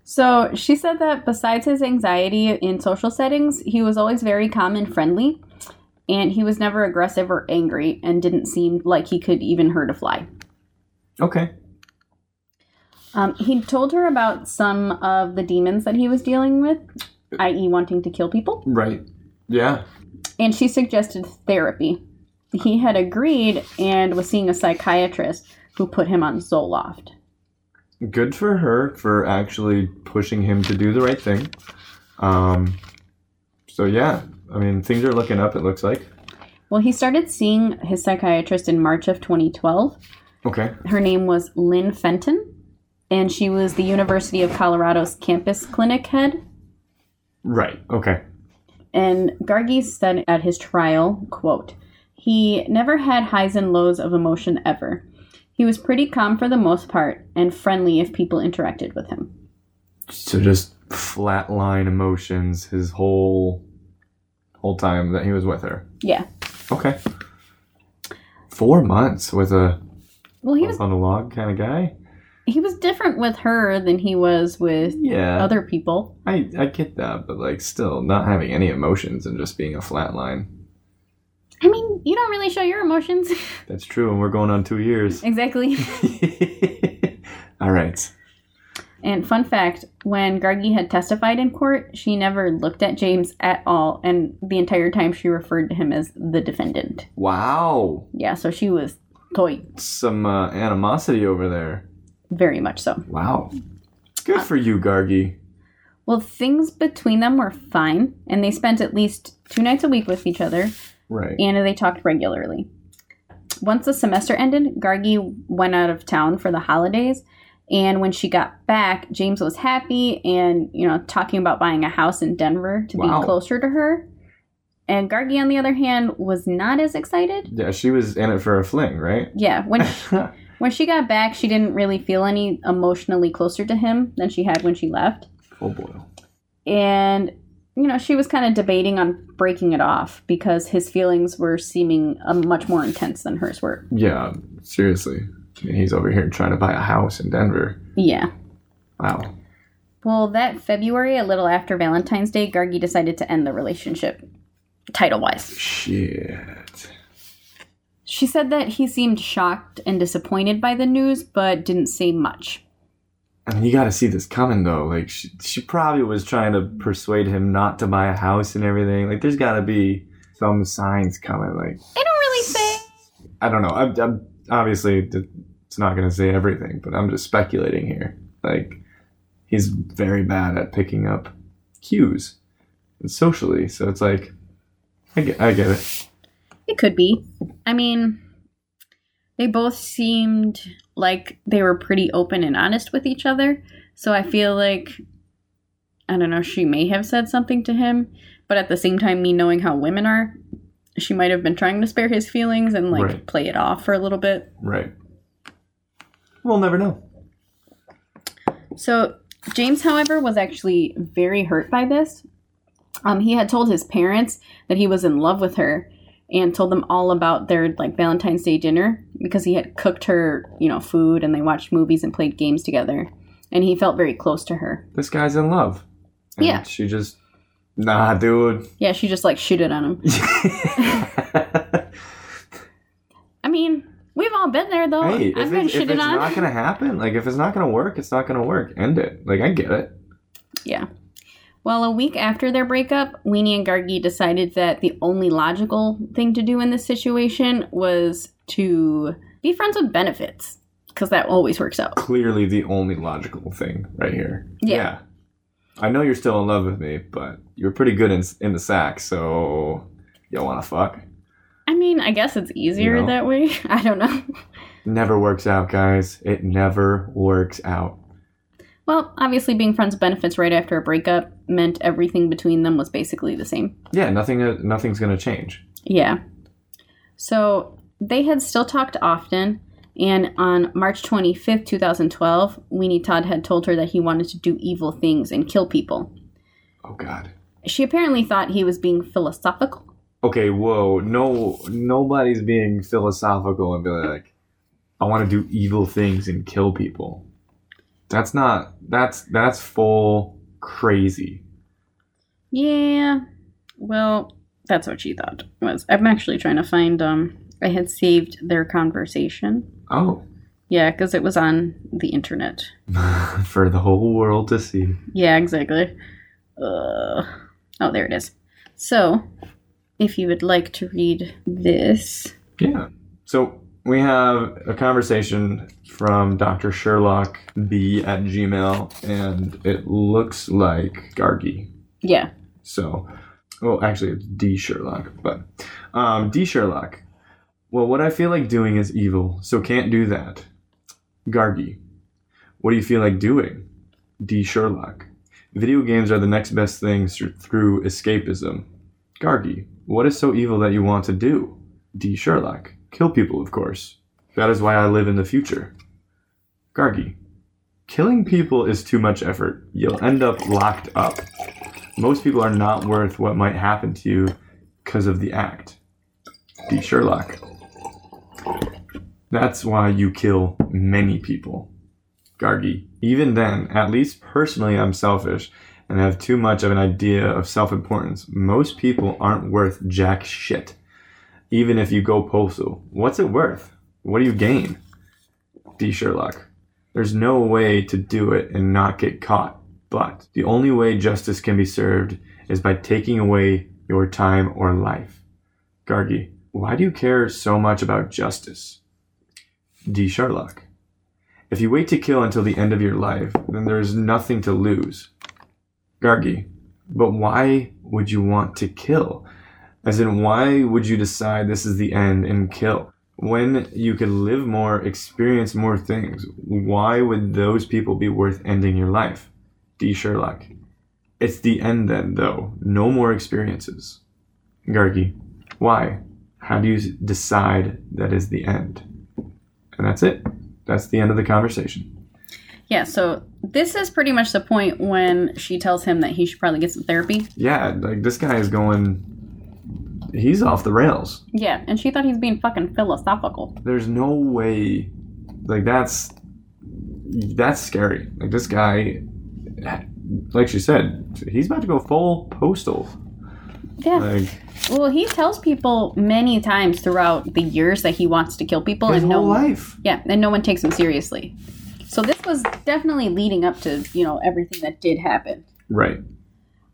So she said that besides his anxiety in social settings, he was always very calm and friendly, and he was never aggressive or angry, and didn't seem like he could even hurt a fly. Okay. Um, he told her about some of the demons that he was dealing with, i.e., wanting to kill people, Right. Yeah. and she suggested therapy. He had agreed and was seeing a psychiatrist who put him on Zoloft. Good for her for actually pushing him to do the right thing. Um. So yeah, I mean things are looking up. It looks like. Well, he started seeing his psychiatrist in March of 2012. Okay. Her name was Lynn Fenton, and she was the University of Colorado's campus clinic head. Right. Okay. And Gargi said at his trial, quote, he never had highs and lows of emotion ever. He was pretty calm for the most part and friendly if people interacted with him. So just flatline emotions his whole whole time that he was with her. Yeah. Okay. Four months with a Well, he was on the log kind of guy. he was different with her than he was with Yeah. other people. I, I get that, but like still not having any emotions and just being a flat line. I mean, you don't really show your emotions. That's true, and we're going on two years. exactly. All right. And fun fact when Gargi had testified in court, she never looked at James at all, and the entire time she referred to him as the defendant. Wow. Yeah, so she was toy, Some uh, animosity over there. very much so. Wow. Good for you, Gargi. Well, things between them were fine, and they spent at least two nights a week with each other, Right. and they talked regularly. Once the semester ended, Gargi went out of town for the holidays, and when she got back, James was happy and, you know, talking about buying a house in Denver to Wow. be closer to her. And Gargi, on the other hand, was not as excited. Yeah, she was in it for a fling, right? Yeah, when when she got back, she didn't really feel any emotionally closer to him than she had when she left. Full boil. and you know she was kind of debating on breaking it off because his feelings were seeming uh, much more intense than hers were Yeah, seriously. He's over here trying to buy a house in Denver. yeah Wow. well that february a little after valentine's day gargi decided to end the relationship title wise Shit. she said that he seemed shocked and disappointed by the news but didn't say much I mean, you got to see this coming though. Like, she, she probably was trying to persuade him not to buy a house and everything. Like, there's got to be some signs coming. Like, I don't really say I don't know. I'm, I'm obviously it's not going to say everything, but I'm just speculating here. Like, he's very bad at picking up cues and socially. So it's like, I get, I get it. It could be. I mean, they both seemed like they were pretty open and honest with each other. So I feel like, I don't know, she may have said something to him. But at the same time, me knowing how women are, she might have been trying to spare his feelings and like Right. play it off for a little bit. Right. We'll never know. So James, however, was actually very hurt by this. Um, he had told his parents that he was in love with her and told them all about their like Valentine's Day dinner because he had cooked her, you know, food and they watched movies and played games together. And he felt very close to her. This guy's in love. And Yeah. She just, nah, dude. Yeah, she just like shooted on him. I mean, we've all been there though. hey, I've been it, if it's not gonna happen, like if it's not gonna work, it's not gonna work. End it. Like I get it. Yeah. Well, a week after their breakup, Weenie and Gargi decided that the only logical thing to do in this situation was to be friends with benefits, because that always works out. Clearly, the only logical thing right here. Yeah. I know you're still in love with me, but you're pretty good in in the sack, so you want to fuck. I mean, I guess it's easier You know? that way. I don't know. Never works out, guys. It never works out. Well, obviously, being friends with benefits right after a breakup meant everything between them was basically the same. Yeah, nothing. uh, Nothing's gonna change. Yeah. So they had still talked often, and on March 25th, 2012, Weenie Todd had told her that he wanted to do evil things and kill people. Oh God. She apparently thought he was being philosophical. Okay, whoa. No, nobody's being philosophical and be like, I want to do evil things and kill people. That's not. That's that's full crazy. Yeah. Well, that's what she thought was. I'm actually trying to find um I had saved their conversation. Oh, Yeah, cuz it was on the internet. for the whole world to see. Yeah, exactly. Uh, oh, there it is. So, if you would like to read this. Yeah. So we have a conversation from Dr. Sherlock B at Gmail, and it looks like Gargi. Yeah. So, well, actually, it's D Sherlock, but um, D Sherlock. Well, what I feel like doing is evil, so can't do that. Gargi. What do you feel like doing? D Sherlock. Video games are the next best thing through escapism. Gargi. What is so evil that you want to do? D Sherlock. Kill people, of course. That is why I live in the future. Gargi. Killing people is too much effort. You'll end up locked up. Most people are not worth what might happen to you because of the act. D. Sherlock. That's why you kill many people. Gargi. Even then, at least personally, I'm selfish and have too much of an idea of self importance. Most people aren't worth jack shit. Even if you go postal, what's it worth? What do you gain? D. Sherlock. There's no way to do it and not get caught. But the only way justice can be served is by taking away your time or life. Gargi, why do you care so much about justice? D. Sherlock. If you wait to kill until the end of your life, then there is nothing to lose. Gargi, but why would you want to kill? As in, why would you decide this is the end and kill? When you could live more, experience more things, why would those people be worth ending your life? D. Sherlock. It's the end then, though. No more experiences. Gargi. Why? How do you decide that is the end? And that's it. That's the end of the conversation. Yeah, so this is pretty much the point when she tells him that he should probably get some therapy. Yeah, like this guy is going. He's off the rails. Yeah, and she thought he's being fucking philosophical. There's no way. Like that's. That's scary. Like this guy. Like she said, he's about to go full postal. Yeah. Like Well, he tells people many times throughout the years that he wants to kill people, his and whole no, life. yeah, and no one takes him seriously. Was definitely leading up to you know everything that did happen. Right.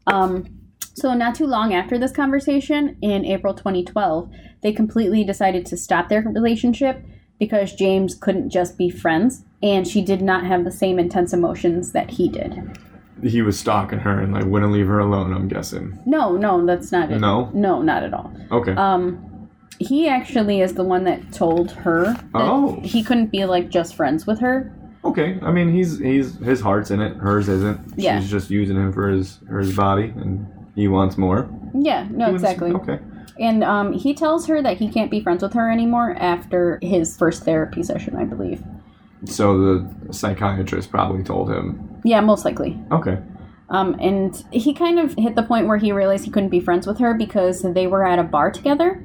Um, so not too long after this conversation, in April 2012, they completely decided to stop their relationship because James couldn't just be friends, and she did not have the same intense emotions that he did. He was stalking her and like wouldn't leave her alone. I'm guessing. No, no, that's not it. No? no, not at all. Okay. Um, he actually is the one that told her that Oh. he couldn't be like just friends with her. Okay, I mean he's he's his heart's in it, hers isn't. Yeah. She's just using him for his for his body, and he wants more. Yeah, no, wants- exactly. Okay. And um, he tells her that he can't be friends with her anymore after his first therapy session, I believe. So the psychiatrist probably told him. Yeah, most likely. Okay. Um, and he kind of hit the point where he realized he couldn't be friends with her because they were at a bar together.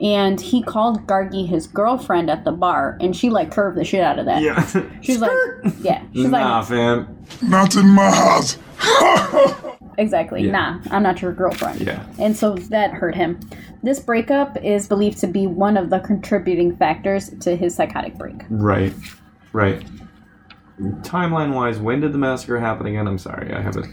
And he called Gargi his girlfriend at the bar, and she like curved the shit out of that. Yeah. She's like, yeah, she's nah, like, fam. Not in my house. exactly, Yeah. nah, I'm not your girlfriend. Yeah. And so that hurt him. This breakup is believed to be one of the contributing factors to his psychotic break. Right. Right. Timeline wise, when did the massacre happen again? I'm sorry, I have it.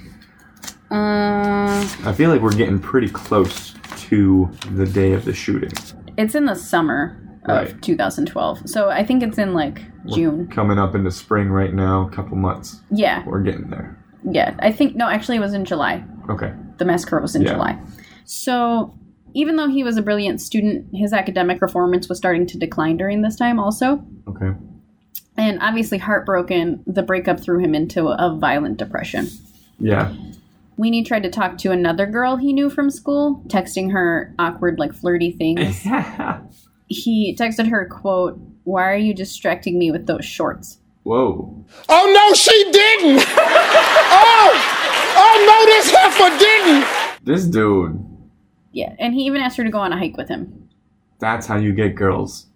Uh, I feel like we're getting pretty close to the day of the shooting. it's in the summer of Right. 2012, so I think it's in like June. Coming up into spring right now, a couple months. Yeah, We're getting there. yeah. I think no, actually, it was in July. Okay. The massacre was in Yeah. July. So, even though he was a brilliant student, his academic performance was starting to decline during this time also. Okay. And obviously, heartbroken, the breakup threw him into a violent depression. Yeah. Weenie tried to talk to another girl he knew from school, texting her awkward, like flirty things. Yeah. he texted her, quote, Why are you distracting me with those shorts? Whoa. Oh no, she didn't. oh, oh no, this heifer didn't. This dude, Yeah, and he even asked her to go on a hike with him. that's how you get girls.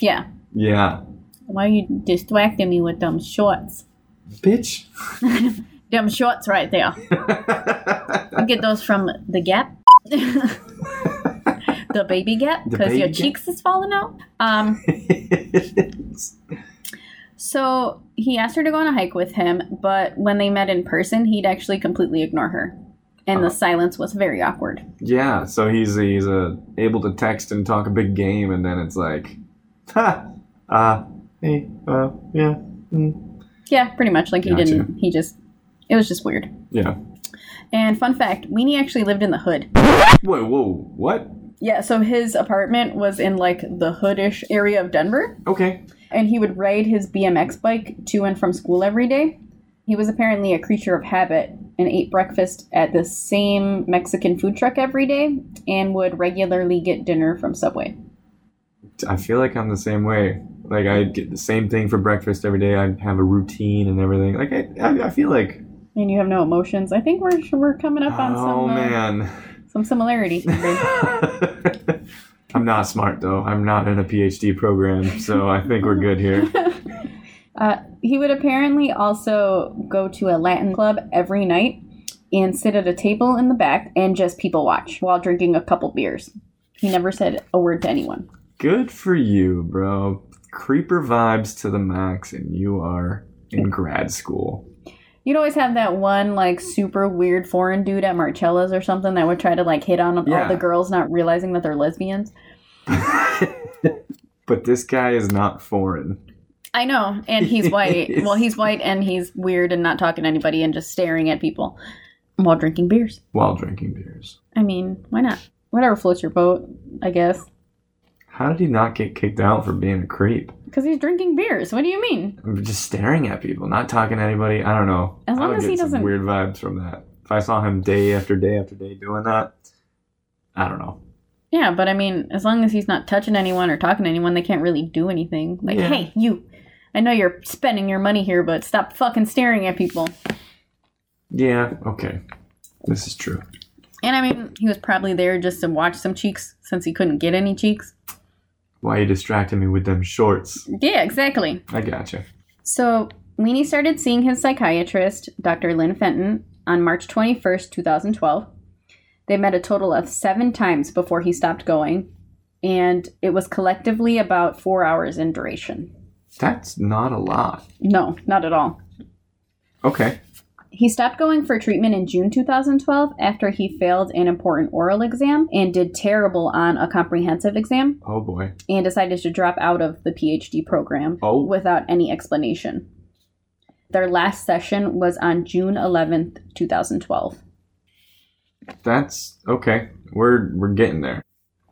Yeah. Yeah. Why are you distracting me with them shorts? Bitch. Them shorts right there. I get those from the Gap. the baby Gap, because your Gap? cheeks is falling out. Um, so he asked her to go on a hike with him, but when they met in person, he'd actually completely ignore her, and Oh. the silence was very awkward. yeah, so he's he's uh, able to text and talk a big game, and then it's like, ha, uh, hey, uh, yeah, mm. Yeah, pretty much. Like he Gotcha. didn't. He just. It was just weird. yeah. And fun fact: Weenie actually lived in the hood. Whoa, whoa, what? Yeah, so his apartment was in like the hoodish area of Denver. Okay. and he would ride his BMX bike to and from school every day. He was apparently a creature of habit and ate breakfast at the same Mexican food truck every day and would regularly get dinner from Subway. I feel like I'm the same way. Like I get the same thing for breakfast every day. I have a routine and everything. Like I, I, I feel like. And you have no emotions. I think we're we're coming up on Oh some uh, man. some similarities. here. I'm not smart though. I'm not in a PhD program, so I think we're good here. Uh, he would apparently also go to a Latin club every night and sit at a table in the back and just people watch while drinking a couple beers. He never said a word to anyone. Good for you, bro. Creeper vibes to the max, and you are in grad school. You'd always have that one like super weird foreign dude at Marcella's or something that would try to like hit on all the girls, not realizing that they're lesbians. But this guy is not foreign. I know, and he's white. Well, he's white and he's weird and not talking to anybody and just staring at people while drinking beers. while drinking beers. I mean, why not? Whatever floats your boat, I guess. How did he not get kicked out for being a creep? Because he's drinking beers. What do you mean? I'm just staring at people, not talking to anybody. I don't know. As I long would as he get some doesn't- weird vibes from that. If I saw him day after day after day doing that, I don't know. Yeah, but I mean, as long as he's not touching anyone or talking to anyone, they can't really do anything. Like, Yeah. hey, you, I know you're spending your money here, but stop fucking staring at people. Yeah, okay. This is true. And I mean, he was probably there just to watch some cheeks since he couldn't get any cheeks. Why are you distracting me with them shorts? Yeah, exactly. I gotcha. So, Weenie started seeing his psychiatrist, Dr. Lynn Fenton, on March 21st, 2012. They met a total of seven times before he stopped going, and it was collectively about four hours in duration. That's not a lot. No, not at all. Okay. He stopped going for treatment in June 2012 after he failed an important oral exam and did terrible on a comprehensive exam Oh boy. and decided to drop out of the PhD program Oh. without any explanation. Their last session was on June 11th, 2012. That's okay. We're we're getting there.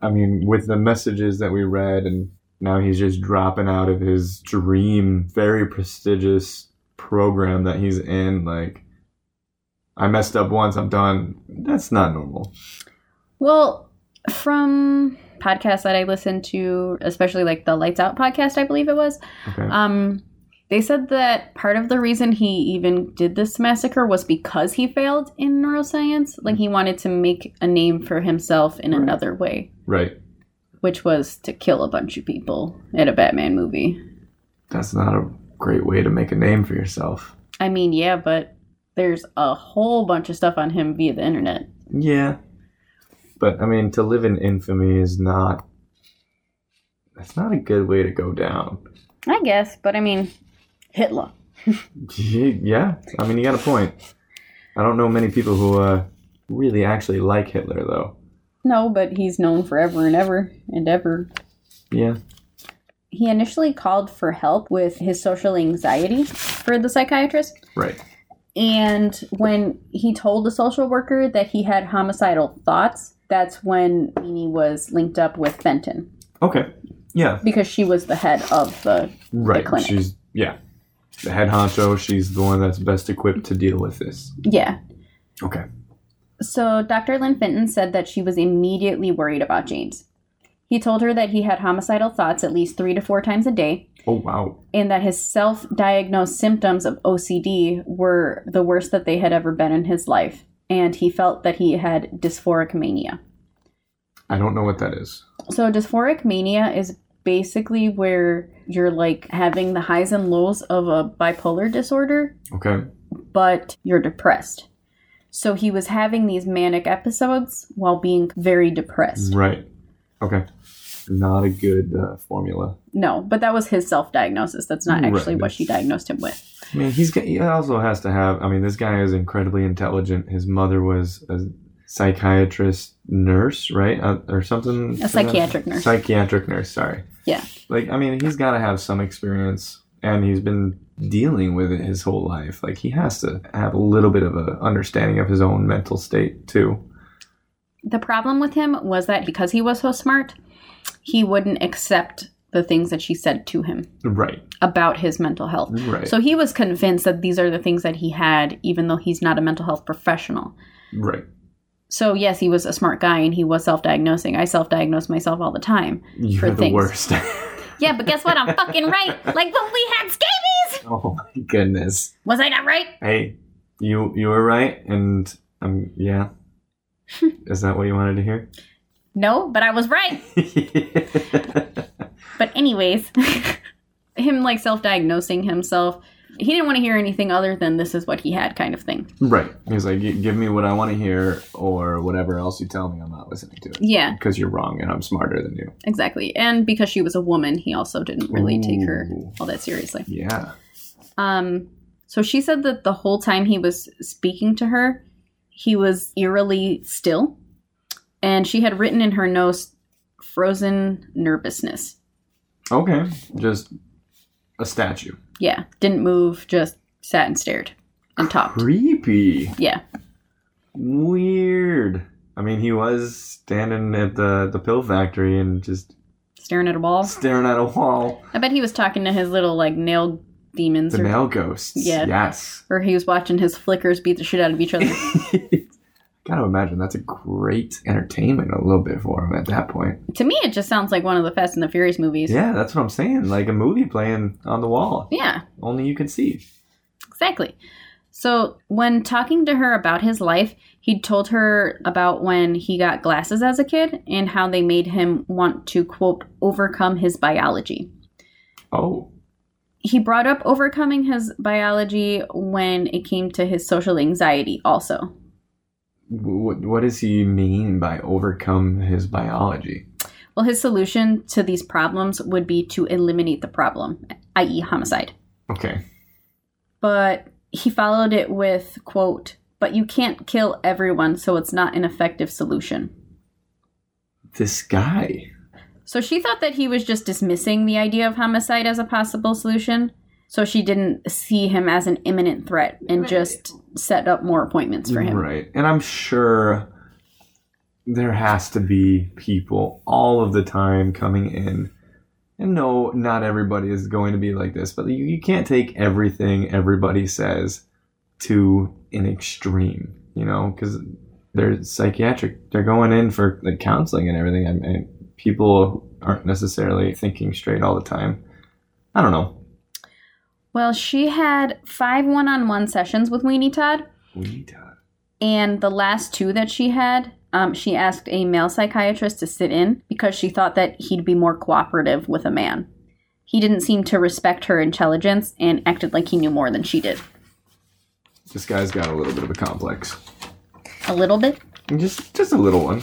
I mean, with the messages that we read, and now he's just dropping out of his dream, very prestigious program that he's in. Like, I messed up once, I'm done. That's not normal. Well, from podcasts that I listened to, especially like the Lights Out podcast, I believe it was, Okay. Um, they said that part of the reason he even did this massacre was because he failed in neuroscience. Like he wanted to make a name for himself in Right. another way, right. which was to kill a bunch of people in a Batman movie. That's not a great way to make a name for yourself. I mean, yeah, but there's a whole bunch of stuff on him via the internet. Yeah. But I mean, to live in infamy is not. That's not a good way to go down. I guess, but I mean, Hitler. Yeah, I mean, you got a point. I don't know many people who uh, really actually like Hitler, though. No, but he's known forever and ever and ever. Yeah. He initially called for help with his social anxiety for the psychiatrist. Right. And when he told the social worker that he had homicidal thoughts, that's when Weenie was linked up with Fenton Okay. Yeah. because she was the head of the. Right. clinic. She's yeah, the head honcho. She's the one that's best equipped to deal with this. Yeah. Okay. So Dr. Lynn Fenton said that she was immediately worried about James. He told her that he had homicidal thoughts at least three to four times a day, Oh wow. and that his self diagnosed symptoms of OCD were the worst that they had ever been in his life, and he felt that he had dysphoric mania. I don't know what that is. So dysphoric mania is basically where you're like having the highs and lows of a bipolar disorder, Okay. but you're depressed. So he was having these manic episodes while being very depressed. Right. Okay. Not a good uh, formula. No, but that was his self-diagnosis. That's not Right, actually what she diagnosed him with. I mean, he's got- he also has to have. I mean, this guy is incredibly intelligent. His mother was a psychiatrist nurse, right, uh, or something. A psychiatric nurse. Psychiatric nurse. Sorry. Yeah. Like, I mean, he's got to have some experience, and he's been dealing with it his whole life. Like, he has to have a little bit of a understanding of his own mental state too. The problem with him was that because he was so smart, he wouldn't accept the things that she said to him Right. about his mental health. Right. So he was convinced that these are the things that he had, even though he's not a mental health professional. right. So yes, he was a smart guy and he was self-diagnosing. I self-diagnose myself all the time. You're For the things. worst. Yeah, but guess what? I'm fucking right. Like when we had scabies. oh my goodness. Was I not right? Hey, you you were right, and um, yeah. Is that what you wanted to hear? No, but I was right. But anyways, him like self-diagnosing himself. He didn't want to hear anything other than this is what he had kind of thing. Right. He's like, give me what I want to hear, or whatever else you tell me, I'm not listening to it. Yeah, Because you're wrong and I'm smarter than you. exactly. And because she was a woman, he also didn't really take her all that seriously. Yeah. Um, so she said that the whole time he was speaking to her, he was eerily still. And she had written in her notes, frozen nervousness. Okay. Just a statue. Yeah, didn't move, just sat and stared and talked. Creepy. Yeah, Weird. I mean, he was standing at the, the pill factory and just staring at a wall. staring at a wall. I bet he was talking to his little like nail demons, The or, nail ghosts. Yeah. Yes. or he was watching his flickers beat the shit out of each other. Gotta imagine that's a great entertainment a little bit for him at that point. to me, it just sounds like one of the Fast and the Furious movies. Yeah, that's what I'm saying. Like a movie playing on the wall. yeah, Only you can see. Exactly. So, when talking to her about his life, he told her about when he got glasses as a kid and how they made him want to, quote, overcome his biology. Oh. He brought up overcoming his biology when it came to his social anxiety, also. What, what does he mean by overcome his biology? Well, his solution to these problems would be to eliminate the problem, i.e., homicide. Okay. But he followed it with, quote, but you can't kill everyone, so it's not an effective solution. This guy. So she thought that he was just dismissing the idea of homicide as a possible solution. So she didn't see him as an imminent threat and just set up more appointments for him. Right. And I'm sure there has to be people all of the time coming in. And no, not everybody is going to be like this, but you, you can't take everything everybody says to an extreme, you know, because they're psychiatric. They're going in for like counseling and everything. I mean, people aren't necessarily thinking straight all the time. I don't know. Well, she had five one on one sessions with Weenie Todd, We need to. and the last two that she had, um, she asked a male psychiatrist to sit in because she thought that he'd be more cooperative with a man. He didn't seem to respect her intelligence and acted like he knew more than she did. This guy's got a little bit of a complex. A little bit, Just, just a little one.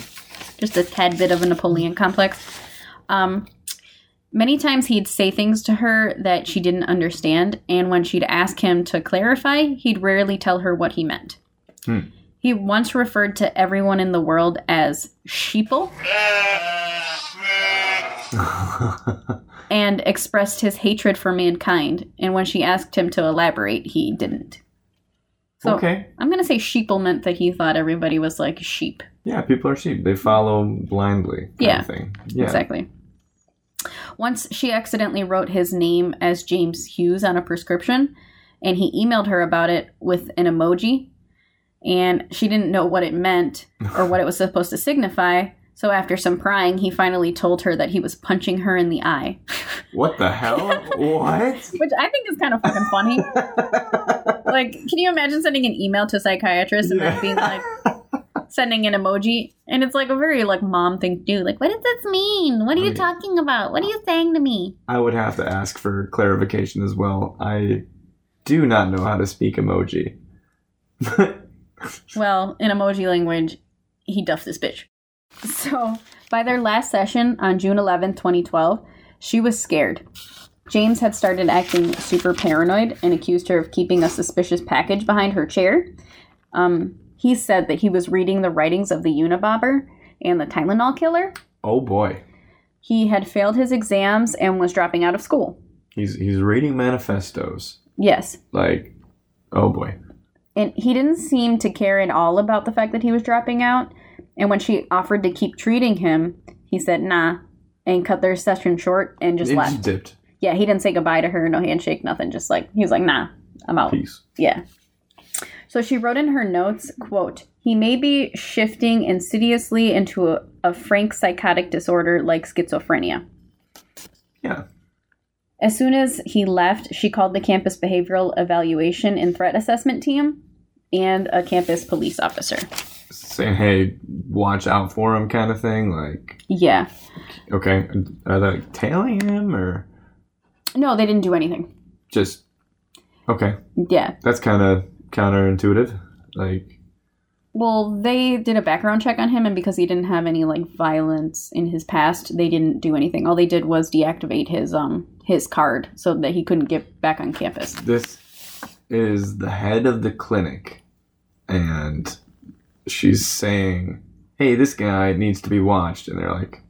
just a tad bit of a Napoleon complex. Um, many times he'd say things to her that she didn't understand, and when she'd ask him to clarify, he'd rarely tell her what he meant. Hmm. He once referred to everyone in the world as sheeple and expressed his hatred for mankind, and when she asked him to elaborate, he didn't. So okay. I'm going to say sheeple meant that he thought everybody was like sheep. Yeah, people are sheep. They follow blindly. Yeah. Yeah. Exactly. Once she accidentally wrote his name as James Hughes on a prescription, and he emailed her about it with an emoji, and she didn't know what it meant or what it was supposed to signify. So after some prying, he finally told her that he was punching her in the eye, What the hell? what? which I think is kind of fucking funny. like, can you imagine sending an email to a psychiatrist and then being like, sending an emoji, and it's like a very like mom thing to do. Like, what does this mean? What are you talking about? What are you saying to me? I would have to ask for clarification as well. I do not know how to speak emoji. Well, in emoji language, he duffed this bitch. So, by their last session on June 11th, 2012, she was scared. James had started acting super paranoid and accused her of keeping a suspicious package behind her chair. Um, he said that he was reading the writings of the Unabomber and the Tylenol killer. oh boy. He had failed his exams and was dropping out of school. He's he's reading manifestos. Yes, Like, oh boy. and he didn't seem to care at all about the fact that he was dropping out. And when she offered to keep treating him, he said nah and cut their session short and just It left. just dipped. Yeah, he didn't say goodbye to her, no handshake, nothing. Just like he was like, nah, I'm out. Peace. Yeah. So she wrote in her notes, quote, he may be shifting insidiously into a, a frank psychotic disorder like schizophrenia. Yeah. As soon as he left, she called the campus behavioral evaluation and threat assessment team and a campus police officer. Saying, hey, watch out for him kind of thing. Like, Yeah. okay. Are they tailing him or No, they didn't do anything. Just okay. Yeah. That's kind of counterintuitive. Like, Well, they did a background check on him, and because he didn't have any like violence in his past, they didn't do anything. All they did was deactivate his um his card so that he couldn't get back on campus. this is the head of the clinic, and she's saying, "Hey, this guy needs to be watched," and they're like,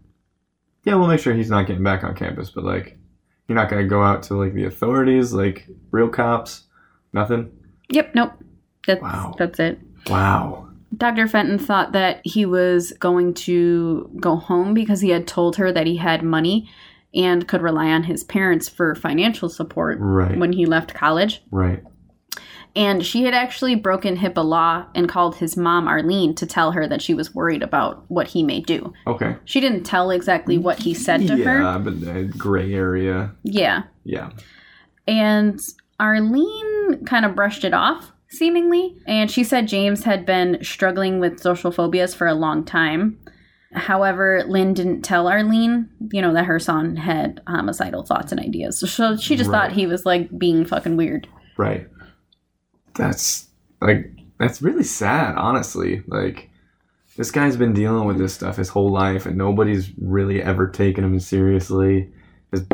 "Yeah, we'll make sure he's not getting back on campus." But like, you're not gonna go out to like the authorities, like real cops, nothing. Yep. Nope. That's Wow. that's it. Wow. Dr. Fenton thought that he was going to go home because he had told her that he had money and could rely on his parents for financial support Right. when he left college. Right. And she had actually broken HIPAA law and called his mom, Arlene, to tell her that she was worried about what he may do. Okay. She didn't tell exactly what he said to her. Yeah, but the gray area. Yeah. Yeah. And Arlene kind of brushed it off, seemingly. And she said James had been struggling with social phobias for a long time. However, Lynn didn't tell Arlene, you know, that her son had homicidal thoughts and ideas. So she just Right. thought he was like being fucking weird. Right. That's like that's really sad, honestly. Like this guy's been dealing with this stuff his whole life and nobody's really ever taken him seriously. His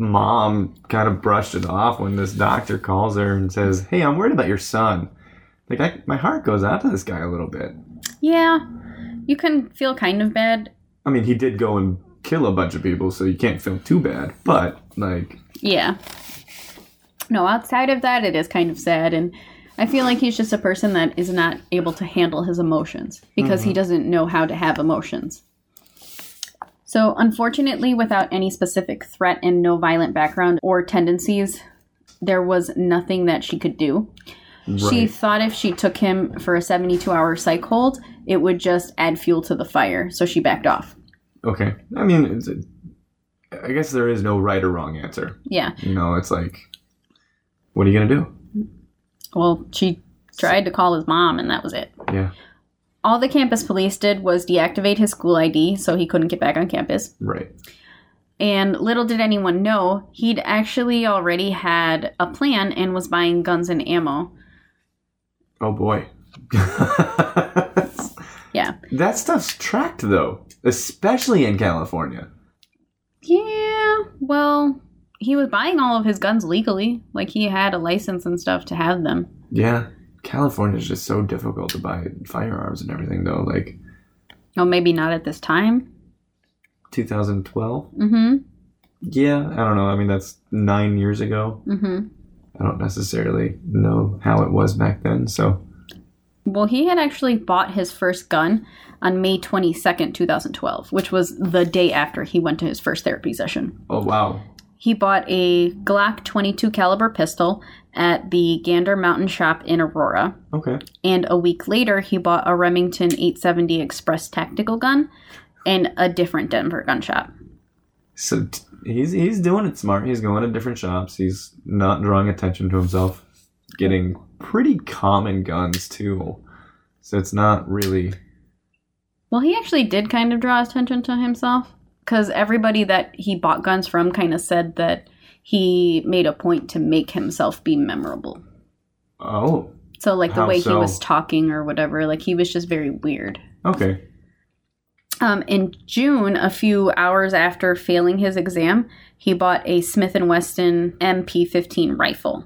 mom kind of brushed it off when this doctor calls her and says, "Hey, I'm worried about your son." Like I, my heart goes out to this guy a little bit. Yeah, you can feel kind of bad. I mean, he did go and kill a bunch of people, so you can't feel too bad. But like, Yeah. No, outside of that, it is kind of sad. And I feel like he's just a person that is not able to handle his emotions because he mm-hmm. doesn't know how to have emotions. So, unfortunately, without any specific threat and no violent background or tendencies, there was nothing that she could do. She thought if she took him for a 72 hour psych hold, it would just add fuel to the fire. So she backed off. okay. I mean, it's a, I guess there is no right or wrong answer. Yeah. You know, it's like, what are you gonna do? Well, she tried to call his mom, and that was it. Yeah, All the campus police did was deactivate his school ID so he couldn't get back on campus. right. And little did anyone know, he'd actually already had a plan and was buying guns and ammo. Oh boy. Yeah. that stuff's tracked though, especially in California. Yeah, well, he was buying all of his guns legally. Like, he had a license and stuff to have them. Yeah, California's just so difficult to buy firearms and everything though. Like Oh, maybe not at this time. 2012. Mm hmm. Yeah, I don't know. I mean, that's nine years ago. Mm hmm. I don't necessarily know how it was back then. So, Well, he had actually bought his first gun on May 22nd, 2012, which was the day after he went to his first therapy session. oh wow. He bought a Glock 22 caliber pistol at the Gander Mountain Shop in Aurora, Okay. and a week later he bought a Remington 870 Express tactical gun in a different Denver gun shop. So t- he's he's doing it smart. He's going to different shops. He's not drawing attention to himself. Getting pretty common guns too. So it's not really Well, he actually did kind of draw attention to himself because everybody that he bought guns from kind of said that he made a point to make himself be memorable. Oh, So, like the way he was talking or whatever, like he was just very weird. okay. Um, in June, a few hours after failing his exam, he bought a Smith & Wesson MP15 rifle.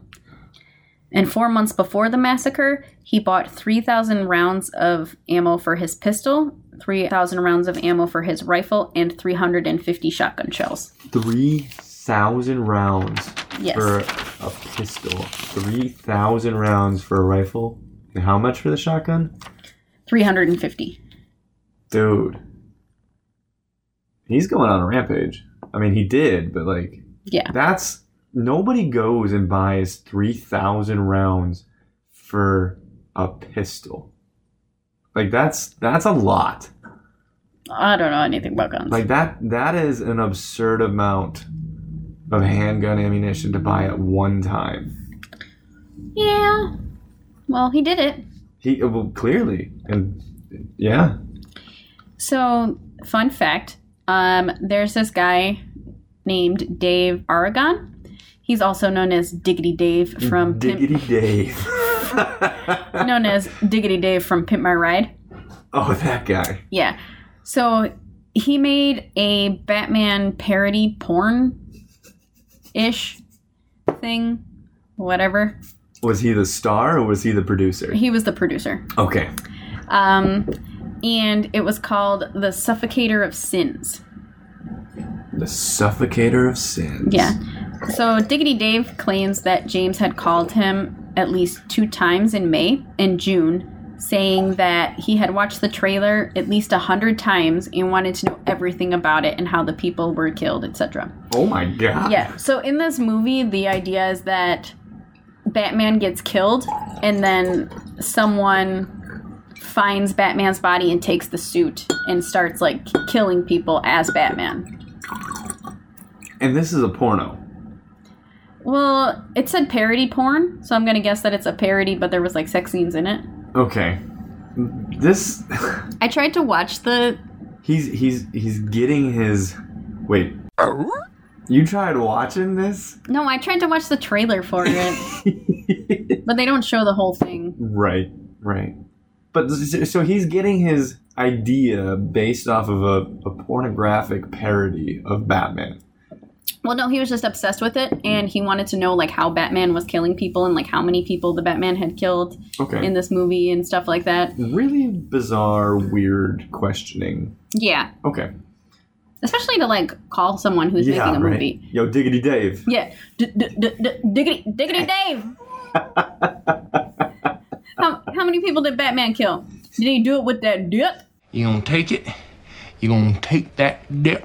And four months before the massacre, he bought 3,000 rounds of ammo for his pistol, 3,000 rounds of ammo for his rifle, and 350 shotgun shells. Three thousand rounds Yes. for a pistol. Three thousand rounds for a rifle. And how much for the shotgun? 350. Dude. He's going on a rampage. I mean, he did, but like Yeah. That's nobody goes and buys three thousand rounds for a pistol. Like that's that's a lot. I don't know anything about guns. Like that that is an absurd amount of handgun ammunition to buy at one time. yeah. Well, he did it. He well clearly and yeah. So, fun fact um, there's this guy named Dave Aragon. He's also known as Diggity Dave from Pimp, Diggity Dave. known as Diggity Dave from Pimp My Ride. oh, that guy. Yeah. So he made a Batman parody porn ish thing, whatever. Was he the star or was he the producer? He was the producer. Okay. Um, and it was called The Suffocator of Sins. The Suffocator of Sins. Yeah. So Diggity Dave claims that James had called him at least two times in May and June, saying that he had watched the trailer at least a hundred times and wanted to know everything about it and how the people were killed, etc. Oh my god. Yeah. So in this movie, the idea is that Batman gets killed, and then someone finds Batman's body and takes the suit and starts like killing people as Batman. And this is a porno. Well, it said parody porn, so I'm gonna guess that it's a parody, but there was like sex scenes in it. Okay. This I tried to watch the. he's he's he's getting his wait. You tried watching this? No, I tried to watch the trailer for it, but they don't show the whole thing. Right, right. But so he's getting his idea based off of a, a pornographic parody of Batman. Well, no, he was just obsessed with it, and he wanted to know like how Batman was killing people and like how many people the Batman had killed Okay. in this movie and stuff like that. really bizarre, weird questioning. Yeah, Okay. especially to like call someone who's yeah, making a right. movie. Yo, Diggity Dave. Yeah, D- d- d- d- diggity, diggity Dave. how how many people did Batman kill? Did he do it with that dick? You gonna take it? You gonna take that dick?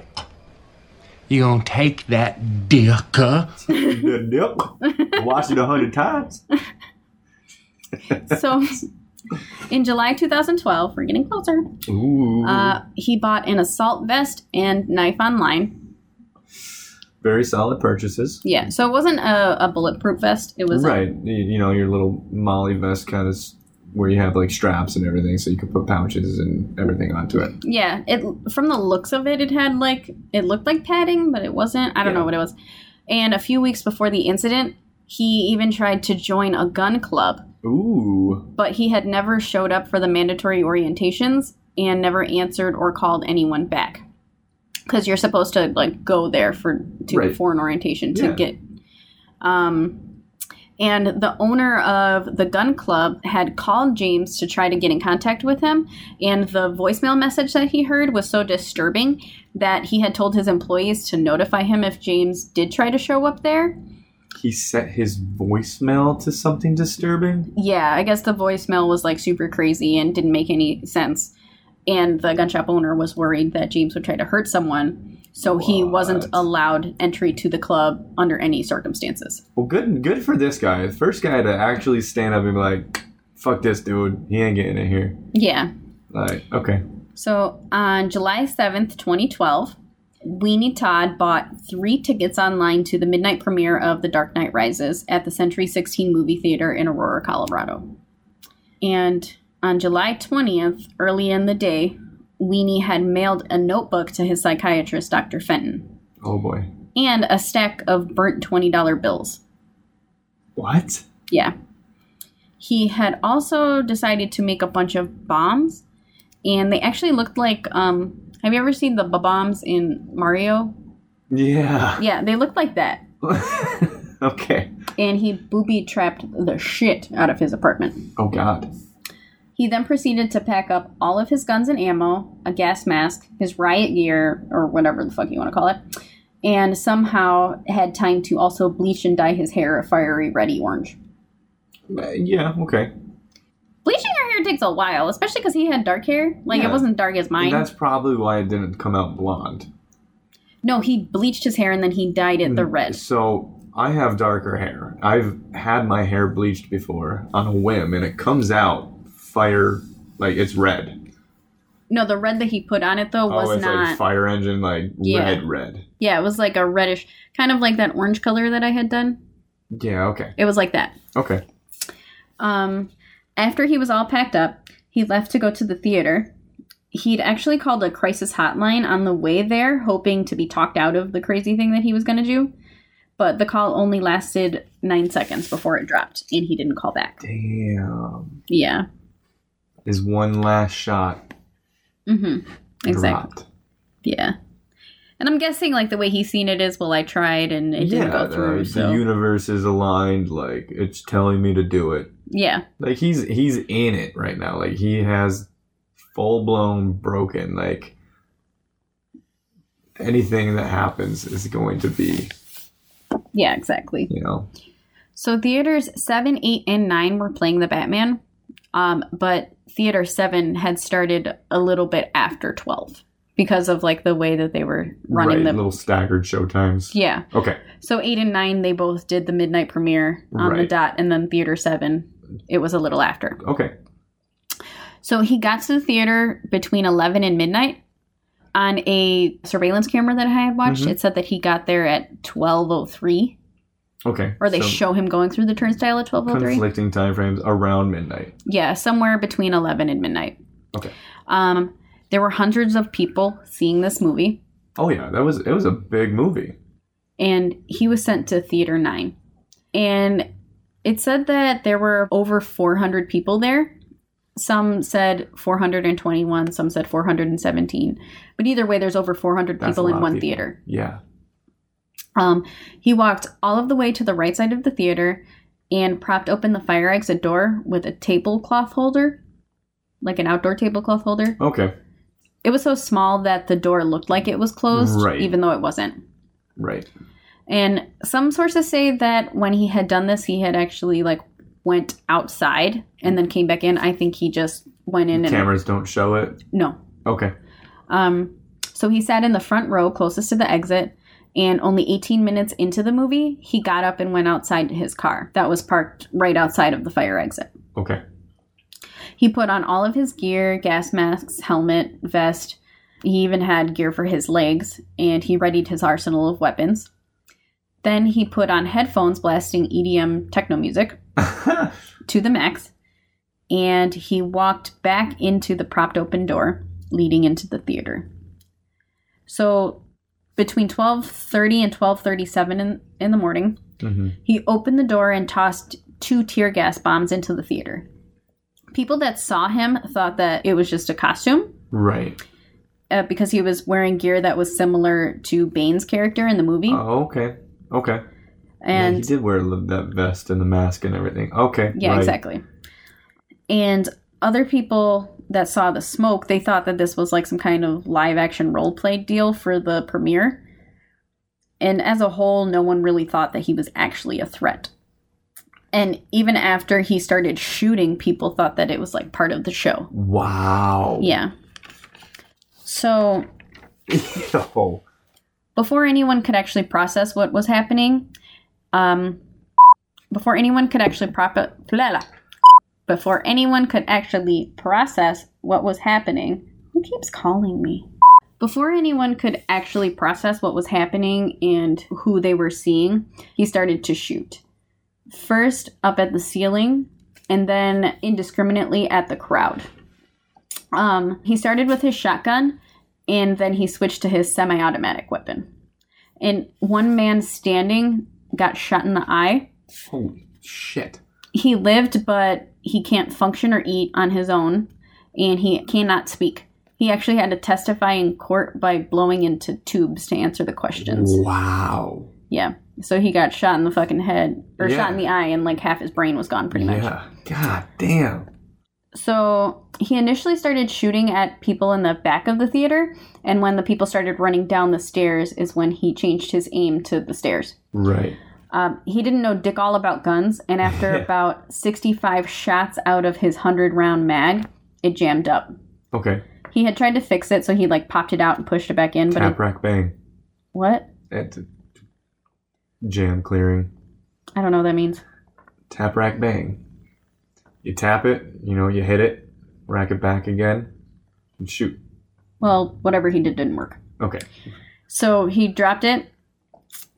You gonna take that dick? huh? The dip. Watched it a hundred times. So, in July 2012, we're getting closer. Ooh. Uh, he bought an assault vest and knife online. Very solid purchases. Yeah, so it wasn't a, a bulletproof vest. It was Right. You, you know, your little MOLLE vest kind of where you have like straps and everything so you could put pouches and everything onto it. yeah. It from the looks of it, it had like it looked like padding, but it wasn't. I don't know what it was. And a few weeks before the incident, he even tried to join a gun club, Ooh. but he had never showed up for the mandatory orientations and never answered or called anyone back. Because you're supposed to like go there for to Right. for an orientation to Yeah. get. Um, and the owner of the gun club had called James to try to get in contact with him, and the voicemail message that he heard was so disturbing that he had told his employees to notify him if James did try to show up there. He set his voicemail to something disturbing. Yeah, I guess the voicemail was like super crazy and didn't make any sense. And the gun shop owner was worried that James would try to hurt someone, so he wasn't allowed entry to the club under any circumstances. Well, good good for this guy. The first guy to actually stand up and be like, "Fuck this dude. He ain't getting in here." Yeah. Like, okay. So on July 7th, 2012, Weenie Todd bought three tickets online to the midnight premiere of The Dark Knight Rises at the Century 16 movie theater in Aurora, Colorado. And on July 20th, early in the day, Weenie had mailed a notebook to his psychiatrist, Dr. Fenton, Oh boy. and a stack of burnt $20 bills. What? Yeah. He had also decided to make a bunch of bombs, and they actually looked like um have you ever seen the bombs in Mario? Yeah. Yeah, they looked like that. okay. And he booby trapped the shit out of his apartment. Oh God. He then proceeded to pack up all of his guns and ammo, a gas mask, his riot gear, or whatever the fuck you want to call it, and somehow had time to also bleach and dye his hair a fiery reddy orange. Uh, yeah. Okay. Bleaching your hair takes a while, especially because he had dark hair. Like, Yeah. it wasn't dark as mine. That's probably why it didn't come out blonde. No, he bleached his hair and then he dyed it the Mm, red. So I have darker hair. I've had my hair bleached before on a whim, and it comes out fire like it's red. No, the red that he put on it though was oh, it's not. like fire engine, like Yeah. red, red. yeah, it was like a reddish, kind of like that orange color that I had done. Yeah. Okay. It was like that. Okay. Um, after he was all packed up, he left to go to the theater. He'd actually called a crisis hotline on the way there, hoping to be talked out of the crazy thing that he was going to do. but the call only lasted nine seconds before it dropped, and he didn't call back. Damn. Yeah. His one last shot Mm-hmm. Exactly. dropped. Yeah. And I'm guessing like the way he's seen it is, well, I tried and it didn't go through. the, so the universe is aligned. Like it's telling me to do it. yeah, Like he's he's in it right now. Like he has full blown broken. Like anything that happens is going to be, yeah, exactly. you know. So theaters seven, eight, and nine were playing the Batman, um, but theater seven had started a little bit after twelve because of like the way that they were running right, the. little staggered show times. Yeah. Okay. So eight and nine, they both did the midnight premiere on the dot, and then theater seven, it was a little after. Okay. So he got to the theater between 11 and midnight. On a surveillance camera that I had watched, Mhm. it said that he got there at 12:03, Okay. or they So show him going through the turnstile at 12:03. conflicting time frames around midnight. Yeah, somewhere between 11 and midnight. Okay. Um, there were hundreds of people seeing this movie, Oh yeah, that was it was a big movie. and he was sent to theater nine. And it said that there were over 400 people there. Some said 421, some said 417. But either way, there's over 400 That's people in one people. theater. Yeah. Um, he walked all of the way to the right side of the theater and propped open the fire exit door with a tablecloth holder, like an outdoor tablecloth holder. Okay. It was so small that the door looked like it was closed, Right. even though it wasn't. Right. And some sources say that when he had done this, he had actually like went outside and then came back in. I think he just went in and Cameras don't show it. no. Okay. Um, so he sat in the front row closest to the exit, and only 18 minutes into the movie, he got up and went outside to his car that was parked right outside of the fire exit. Okay. He put on all of his gear gas masks, helmet, vest. He even had gear for his legs, and he readied his arsenal of weapons. Then he put on headphones blasting EDM techno music to the max, and he walked back into the propped open door leading into the theater. So between 12:30 and 12:37 in, in the morning, hmm he opened the door and tossed two tear gas bombs into the theater. People that saw him thought that it was just a costume Right. uh, because he was wearing gear that was similar to Bane's character in the movie. Oh, okay. Okay. and yeah, he did wear that vest and the mask and everything. Okay. Yeah, right. exactly. And other people that saw the smoke, they thought that this was like some kind of live action role play deal for the premiere. And as a whole, no one really thought that he was actually a threat. And even after he started shooting, people thought that it was like part of the show. Wow. Yeah. So before anyone could actually process what was happening, um, before anyone could actually prop blah, blah. Before anyone could actually process what was happening, who keeps calling me? Before anyone could actually process what was happening and who they were seeing, he started to shoot. First up at the ceiling, and then indiscriminately at the crowd. Um, he started with his shotgun, and then he switched to his semi automatic weapon. And one man standing got shot in the eye. Holy shit. He lived, but he can't function or eat on his own, and he cannot speak. He actually had to testify in court by blowing into tubes to answer the questions. Wow. Yeah. So he got shot in the fucking head, or Yeah. shot in the eye, and like half his brain was gone pretty much. Yeah. God damn. So he initially started shooting at people in the back of the theater, and when the people started running down the stairs, is when he changed his aim to the stairs. Right. Um, he didn't know dick all about guns, and after about 65 shots out of his 100 round mag, it jammed up. Okay. He had tried to fix it, so he like popped it out and pushed it back in, but Tap it, rack bang. what? Jam clearing. I don't know what that means. Tap rack bang. You tap it, you know, you hit it, rack it back again, and shoot. Well, whatever he did didn't work. Okay. So he dropped it,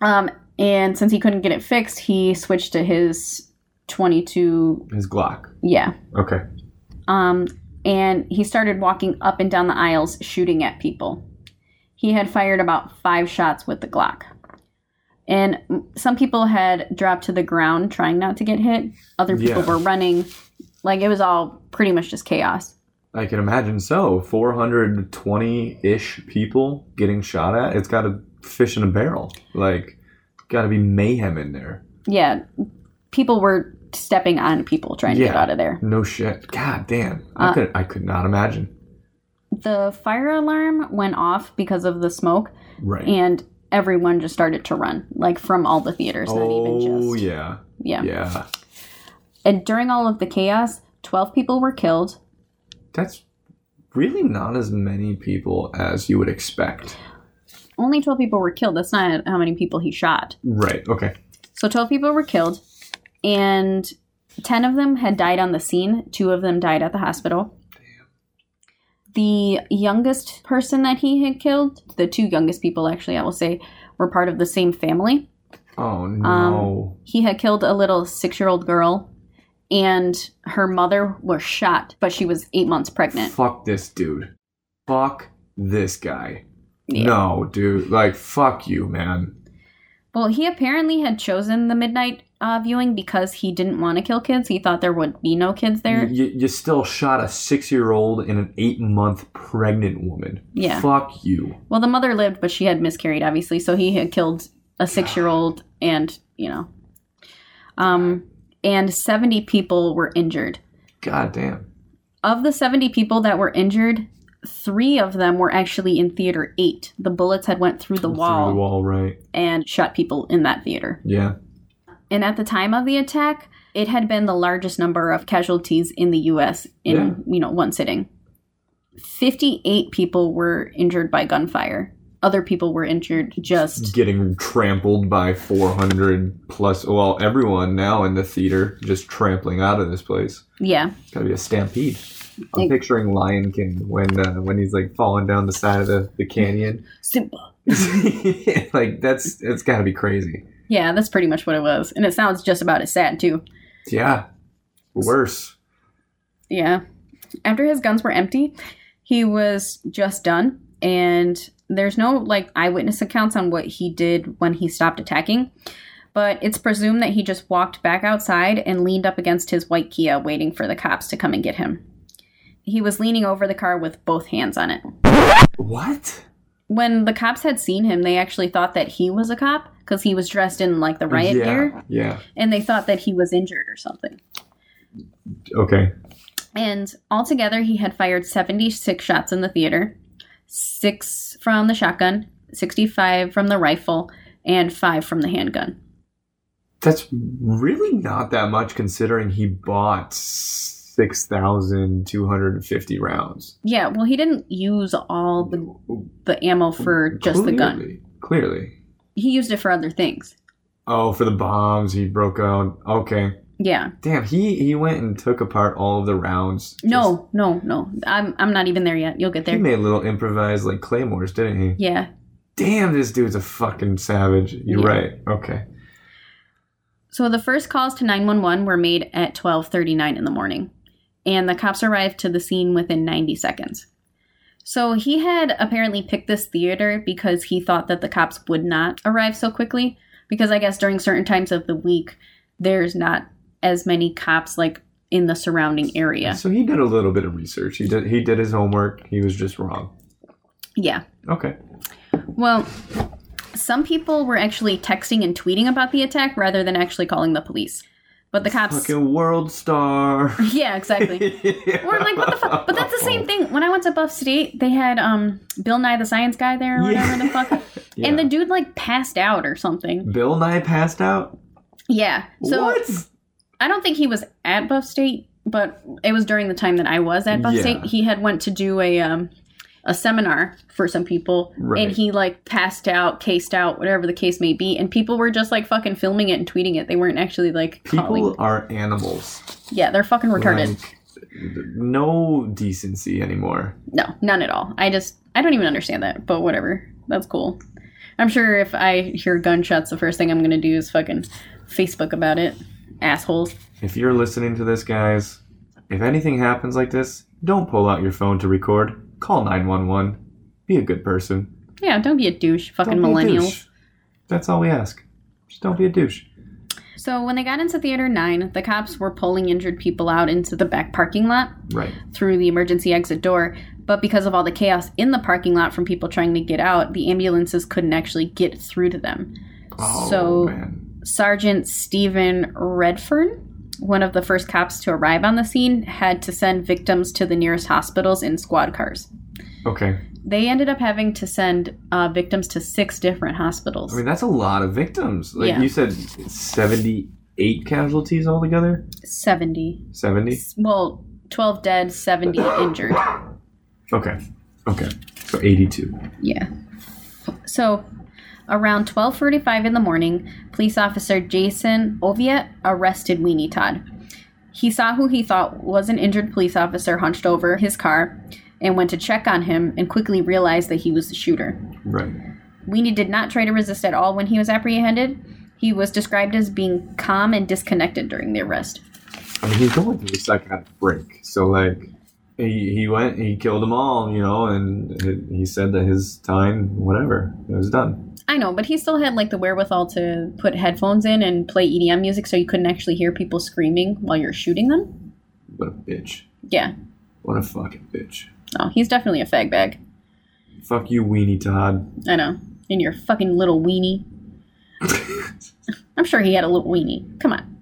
um, and since he couldn't get it fixed, he switched to his 22. His Glock. Yeah, Okay. um, and he started walking up and down the aisles shooting at people. He had fired about five shots with the Glock. And some people had dropped to the ground trying not to get hit. Other people Yeah. were running. Like it was all pretty much just chaos. I can imagine so. 420 ish people getting shot at. It's got a fish in a barrel. Like, got to be mayhem in there. Yeah, people were stepping on people trying to get out of there. No shit. God damn. I Uh, could I could not imagine. The fire alarm went off because of the smoke, Right. and everyone just started to run, like from all the theaters, not even oh just. yeah. yeah. Yeah. And during all of the chaos, 12 people were killed. That's really not as many people as you would expect. Only 12 people were killed. That's not how many people he shot. Right. Okay. So 12 people were killed, and 10 of them had died on the scene. Two of them died at the hospital. The youngest person that he had killed, the two youngest people actually, I will say, were part of the same family. Oh Um, no. He had killed a little six year old girl, and her mother was shot, but she was eight months pregnant. fuck this dude. Fuck this guy. Yeah. No, dude. Like fuck you, man. Well, he apparently had chosen the midnight uh, viewing because he didn't want to kill kids. He thought there would be no kids there. You, you still shot a six-year-old and an eight-month pregnant woman. Yeah. Fuck you. Well, the mother lived, but she had miscarried, obviously. So he had killed a six-year-old, and you know, um, and seventy people were injured. God damn. Of the seventy people that were injured, three of them were actually in theater eight. The bullets had went through the wall Through the wall, right? and shot people in that theater. Yeah. And at the time of the attack, it had been the largest number of casualties in the U.S. in Yeah. you know one sitting. Fifty-eight people were injured by gunfire. Other people were injured just Getting trampled by 400 plus. Well, everyone now in the theater just trampling out of this place. yeah. Gotta be a stampede. I'm picturing Lion King when uh, when he's like falling down the side of the, the canyon. Simba. like that's it's gotta be crazy. Yeah, that's pretty much what it was. And it sounds just about as sad, too. Yeah. Worse. Yeah. After his guns were empty, he was just done. And there's no, like, eyewitness accounts on what he did when he stopped attacking. But it's presumed that he just walked back outside and leaned up against his white Kia, waiting for the cops to come and get him. He was leaning over the car with both hands on it. What? When the cops had seen him, they actually thought that he was a cop because he was dressed in, like, the riot yeah. gear. Yeah. And they thought that he was injured or something. Okay. And altogether, he had fired 76 shots in the theater, six from the shotgun, 65 from the rifle, and five from the handgun. That's really not that much considering he bought 6,250 rounds. Yeah, well, he didn't use all the, the ammo for just the gun. Clearly. Clearly. He used it for other things. Oh, for the bombs, he broke out. Okay. Yeah. Damn, he he went and took apart all of the rounds. No, no, no. I'm, I'm not even there yet. You'll get there. he made little improvised like claymores, didn't he? Yeah. Damn, this dude's a fucking savage. You're Yeah. right. Okay. So the first calls to 911 were made at 12:39 in the morning, and the cops arrived to the scene within 90 seconds. So he had apparently picked this theater because he thought that the cops would not arrive so quickly because I guess during certain times of the week there's not as many cops like in the surrounding area. So he did a little bit of research. He did he did his homework. He was just wrong. Yeah. Okay. Well, some people were actually texting and tweeting about the attack rather than actually calling the police. But the cops Fucking world star. Yeah, exactly. We're like, what the fuck? But that's the same thing. When I went to Buff State, they had um Bill Nye the Science Guy there or whatever the fuck. Yeah. And the dude like passed out or something. Bill Nye passed out. Yeah. So what? I don't think he was at Buff State, but it was during the time that I was at Buff Yeah. State. He had went to do a um a seminar for some people Right. and he like passed out, cased out, whatever the case may be, and people were just like fucking filming it and tweeting it. They weren't actually like People calling. are animals. Yeah, they're fucking retarded. Like, no decency anymore. No, none at all. I just I don't even understand that, but whatever. That's cool. I'm sure if I hear gunshots, the first thing I'm gonna do is fucking Facebook about it. Assholes. If you're listening to this, guys, if anything happens like this, don't pull out your phone to record. Call 911. Be a good person. Yeah, don't be a douche, fucking Don't be a millennials. douche. That's all we ask. Just don't be a douche. So when they got into Theater 9, the cops were pulling injured people out into the back parking lot Right. through the emergency exit door. But because of all the chaos in the parking lot from people trying to get out, the ambulances couldn't actually get through to them. Oh So- man. Sergeant Stephen Redfern, one of the first cops to arrive on the scene, had to send victims to the nearest hospitals in squad cars. Okay. They ended up having to send uh, victims to six different hospitals. I mean, that's a lot of victims. Like Yeah. you said, seventy-eight casualties altogether. 70. Seventy. Well, 12 dead, 70 injured. Okay. Okay. So eighty-two. Yeah. So, around 12:45 in the morning, police officer Jason Oviatt arrested Weenie Todd. He saw who he thought was an injured police officer hunched over his car and went to check on him and quickly realized that he was the shooter. Right. Weenie did not try to resist at all when he was apprehended. He was described as being calm and disconnected during the arrest. I mean, he's going through a psychotic break. So like, he he went, he killed them all, you know, and he- he said that his time, whatever, it was done. I know, but he still had like the wherewithal to put headphones in and play EDM music so you couldn't actually hear people screaming while you're shooting them. What a bitch. Yeah. What a fucking bitch. Oh, he's definitely a fag bag. Fuck you, weenie Todd. I know. And your fucking little weenie. I'm sure he had a little weenie. Come on.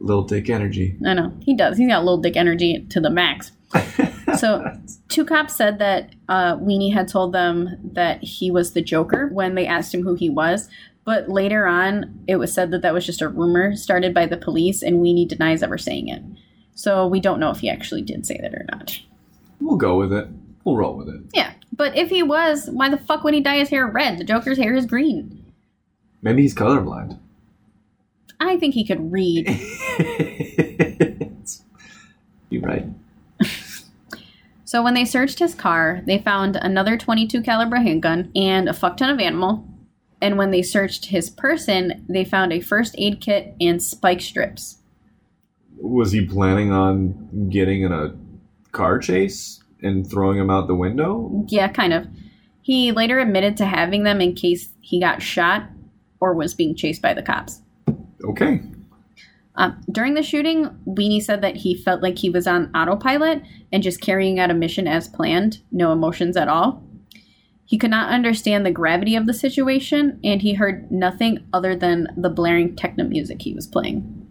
Little dick energy. I know. He does. He's got little dick energy to the max. So, two cops said that uh, Weenie had told them that he was the Joker when they asked him who he was. But later on, it was said that that was just a rumor started by the police, and Weenie denies ever saying it. So, we don't know if he actually did say that or not. We'll go with it. We'll roll with it. Yeah. But if he was, why the fuck would he dye his hair red? The Joker's hair is green. Maybe he's colorblind. I think he could read. You're right. So when they searched his car, they found another 22 caliber handgun and a fuck ton of animal. And when they searched his person, they found a first aid kit and spike strips. Was he planning on getting in a car chase and throwing him out the window? Yeah, kind of. He later admitted to having them in case he got shot or was being chased by the cops. Okay. Um, during the shooting, Weenie said that he felt like he was on autopilot and just carrying out a mission as planned, no emotions at all. He could not understand the gravity of the situation, and he heard nothing other than the blaring techno music he was playing.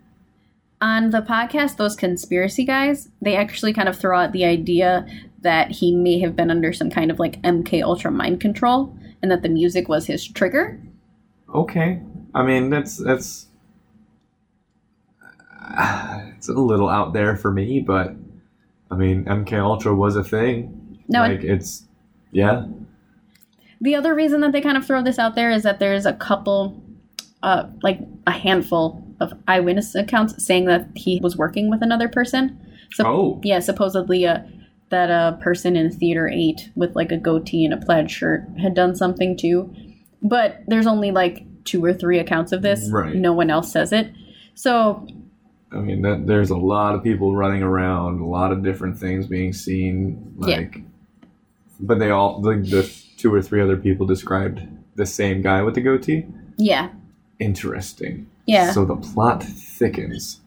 On the podcast, those conspiracy guys, they actually kind of throw out the idea that he may have been under some kind of like MK Ultra mind control, and that the music was his trigger. Okay. I mean, that's that's it's a little out there for me, but I mean, MK Ultra was a thing. No, like it's yeah. The other reason that they kind of throw this out there is that there's a couple, uh, like a handful of eyewitness accounts saying that he was working with another person. So, Oh. yeah, supposedly uh, that a person in theater eight with like a goatee and a plaid shirt had done something too. But there's only like two or three accounts of this. Right. No one else says it. So I mean, that, there's a lot of people running around, a lot of different things being seen. Yeah. Like, but they all the, the two or three other people described the same guy with the goatee. yeah, Interesting. yeah. So the plot thickens.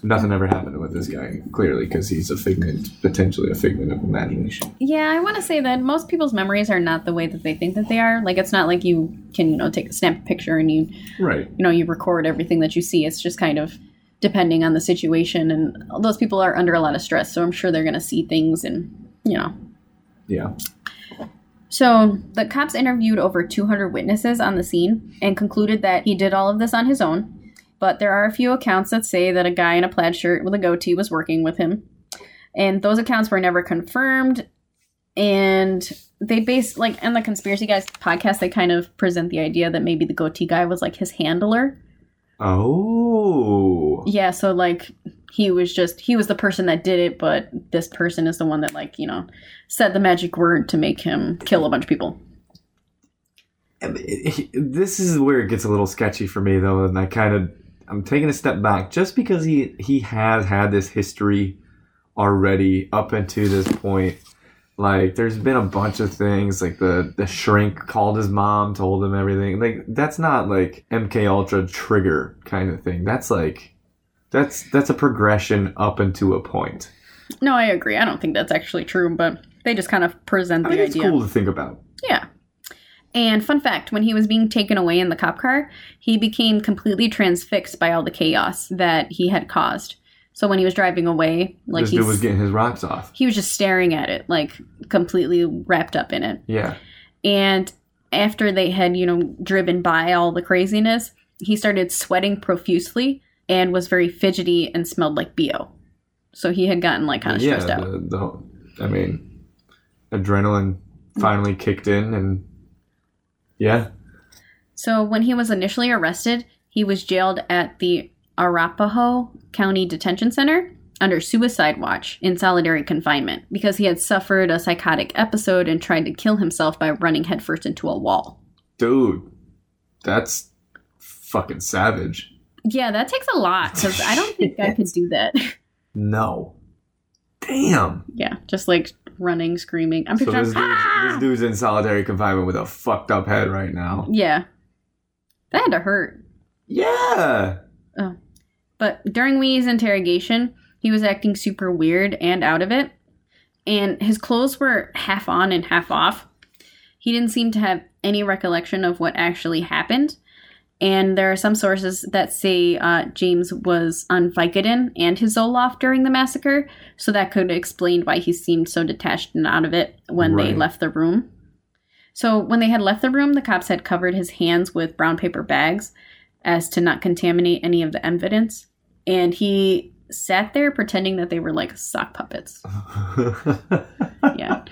Nothing ever happened with this guy, clearly, because he's a figment, potentially a figment of imagination. Yeah, I want to say that most people's memories are not the way that they think that they are. Like, it's not like you can, you know, take a snap picture and you Right. you know you record everything that you see it's just kind of depending on the situation and those people are under a lot of stress so i'm sure they're going to see things and you know Yeah. so the cops interviewed over 200 witnesses on the scene and concluded that he did all of this on his own but there are a few accounts that say that a guy in a plaid shirt with a goatee was working with him and those accounts were never confirmed and they base like in the conspiracy guys podcast they kind of present the idea that maybe the goatee guy was like his handler Oh. Yeah, so like he was just he was the person that did it, but this person is the one that like, you know, said the magic word to make him kill a bunch of people. This is where it gets a little sketchy for me, though, and I kind of I'm taking a step back just because he he has had this history already up until this point. Like there's been a bunch of things like the the shrink called his mom, told him everything. Like that's not like MK Ultra trigger kind of thing. That's like that's that's a progression up into a point. No, I agree. I don't think that's actually true, but they just kind of present I the mean, it's cool to think about. Yeah. And fun fact when he was being taken away in the cop car, he became completely transfixed by all the chaos that he had caused. So when he was driving away, like this he's, was getting his rocks off. he was just staring at it, like completely wrapped up in it. Yeah. And after they had, you know, driven by all the craziness, he started sweating profusely and was very fidgety and smelled like BO. So he had gotten like kind of yeah. stressed out. The, the whole- I mean, adrenaline finally kicked in, and yeah, So when he was initially arrested, he was jailed at the Arapahoe County Detention Center under suicide watch in solitary confinement because he had suffered a psychotic episode and tried to kill himself by running headfirst into a wall. dude, that's fucking savage. Yeah, that takes a lot because I don't think I could do that. No. Damn. yeah, just like running, screaming. I'm So picturing. this dude's, "Ah!" this dude's in solitary confinement with a fucked up head right now. Yeah, that had to hurt. Yeah. But during Wee's interrogation, he was acting super weird and out of it. And his clothes were half on and half off. He didn't seem to have any recollection of what actually happened. And there are some sources that say uh, James was on Vicodin and his Zoloft during the massacre, so that could explain why he seemed so detached and out of it when they left the room. So when they had left the room, the cops had covered his hands with brown paper bags as to not contaminate any of the evidence. And he sat there pretending that they were like sock puppets. Yeah.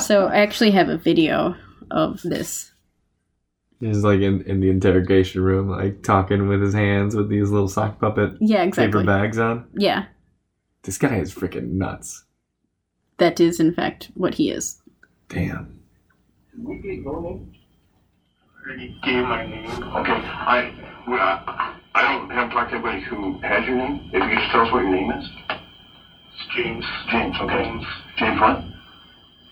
So I actually have a video of this. He's like in, in the interrogation room, like talking with his hands with these little sock puppet Yeah, exactly. paper bags on. Yeah, This guy is freaking nuts. that is in fact what he is. Damn. already gave my name. Okay, I, well, I, I don't have talked to anybody who has your name. If you could just tell us what your name is. It's James. James, okay. Holmes. James what?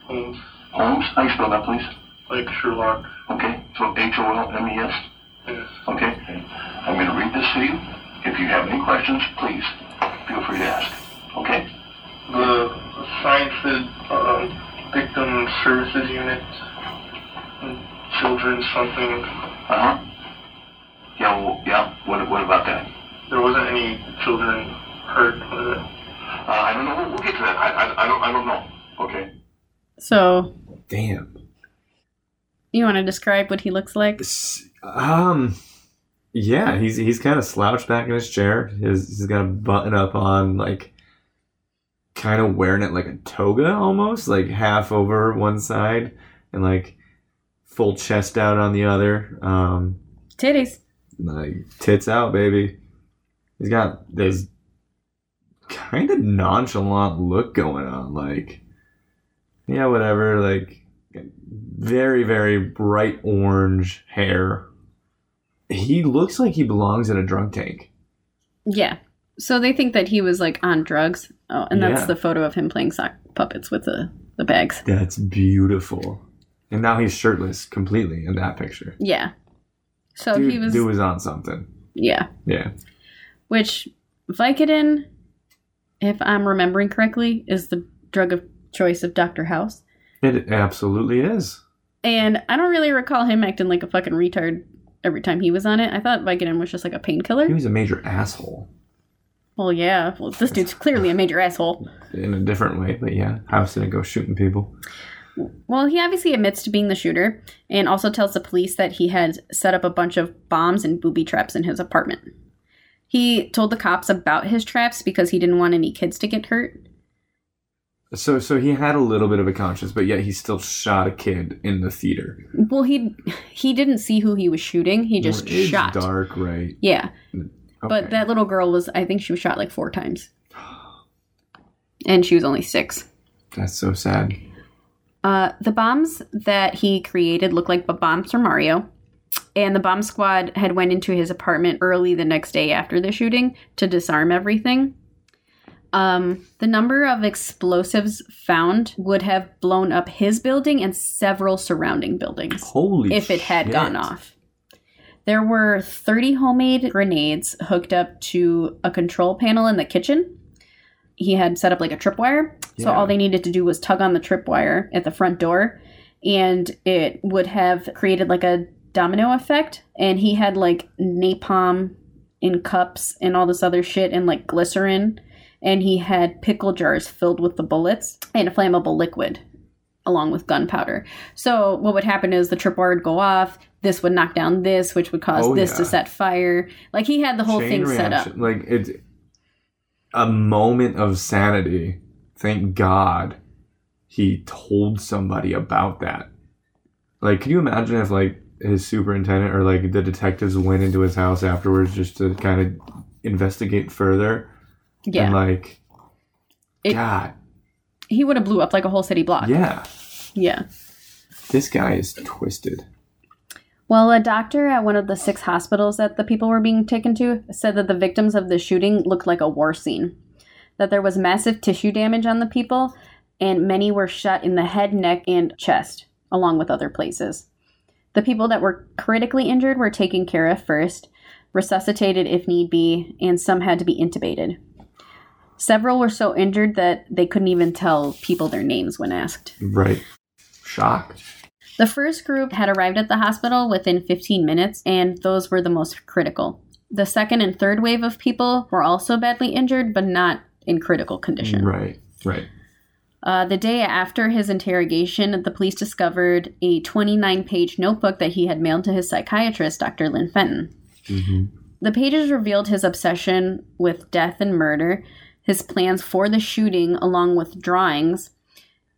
Holmes. Holmes? How you spell that, please? Like Sherlock. Okay, so H-O-L-M-E-S? Yes. Okay. I'm going to read this to you. If you have any questions, please feel free to ask. Okay? The said uh, Victim Services Unit children something. Uh huh. Yeah, well, yeah. What, what about that? There wasn't any children hurt, was it? Uh, I don't know. We'll, we'll get to that. I, I, I don't. I don't know. Okay. So Damn. you want to describe what he looks like? Um, yeah, he's he's kind of slouched back in his chair. His, he's got a button up on, like, kind of wearing it like a toga almost, like half over one side and like full chest out on the other. Um, Titties. Like tits out, baby. He's got this kind of nonchalant look going on, like, yeah, whatever, like very, very bright orange hair. He looks like he belongs in a drunk tank. Yeah. So they think that he was like on drugs. Oh, and that's Yeah. the photo of him playing sock puppets with the the bags. That's beautiful. And now he's shirtless completely in that picture. Yeah. So dude, he was dude was on something. yeah. Yeah. Which Vicodin, if I'm remembering correctly, is the drug of choice of Dr. House. It absolutely is. And I don't really recall him acting like a fucking retard every time he was on it. I thought Vicodin was just like a painkiller. He was a major asshole Well, yeah. Well, this dude's clearly a major asshole. in a different way, but yeah, House didn't go shooting people. Well, he obviously admits to being the shooter and also tells the police that he had set up a bunch of bombs and booby traps in his apartment. He told the cops about his traps because he didn't want any kids to get hurt. So, so he had a little bit of a conscience, but yet he still shot a kid in the theater. Well, he he didn't see who he was shooting. He just It's shot. dark, right? Yeah, but that little girl was I think she was shot like four times. And she was only 6. that's so sad. Uh, the bombs that he created look like bombs from Mario. And the bomb squad had went into his apartment early the next day after the shooting to disarm everything. Um, the number of explosives found would have blown up his building and several surrounding buildings Holy if it had shit. gone off. There were 30 homemade grenades hooked up to a control panel in the kitchen. He had set up like a tripwire. So all they needed to do was tug on the tripwire at the front door and it would have created like a domino effect. And he had like napalm in cups and all this other shit and like glycerin. And he had pickle jars filled with the bullets and a flammable liquid along with gunpowder. So what would happen is the tripwire would go off. This would knock down this, which would cause Oh, this yeah. to set fire. Like he had the whole Chain thing set up. Like it's a moment of sanity. Thank God he told somebody about that. Like, can you imagine if like his superintendent or like the detectives went into his house afterwards just to kind of investigate further? Yeah, And like, It- God, he would have blew up like a whole city block. yeah, yeah. this guy is twisted. Well, a doctor at one of the six hospitals that the people were being taken to said that the victims of the shooting looked like a war scene. That there was massive tissue damage on the people, and many were shot in the head, neck, and chest, along with other places. The people that were critically injured were taken care of first, resuscitated if need be, and some had to be intubated. Several were so injured that they couldn't even tell people their names when asked. Right. Shocked. The first group had arrived at the hospital within 15 minutes, and those were the most critical. The second and third wave of people were also badly injured, but not in critical condition. Right. Right. Uh, the day after his interrogation, the police discovered a 29 page notebook that he had mailed to his psychiatrist, Dr. Lynn Fenton. The pages revealed his obsession with death and murder, his plans for the shooting, along with drawings,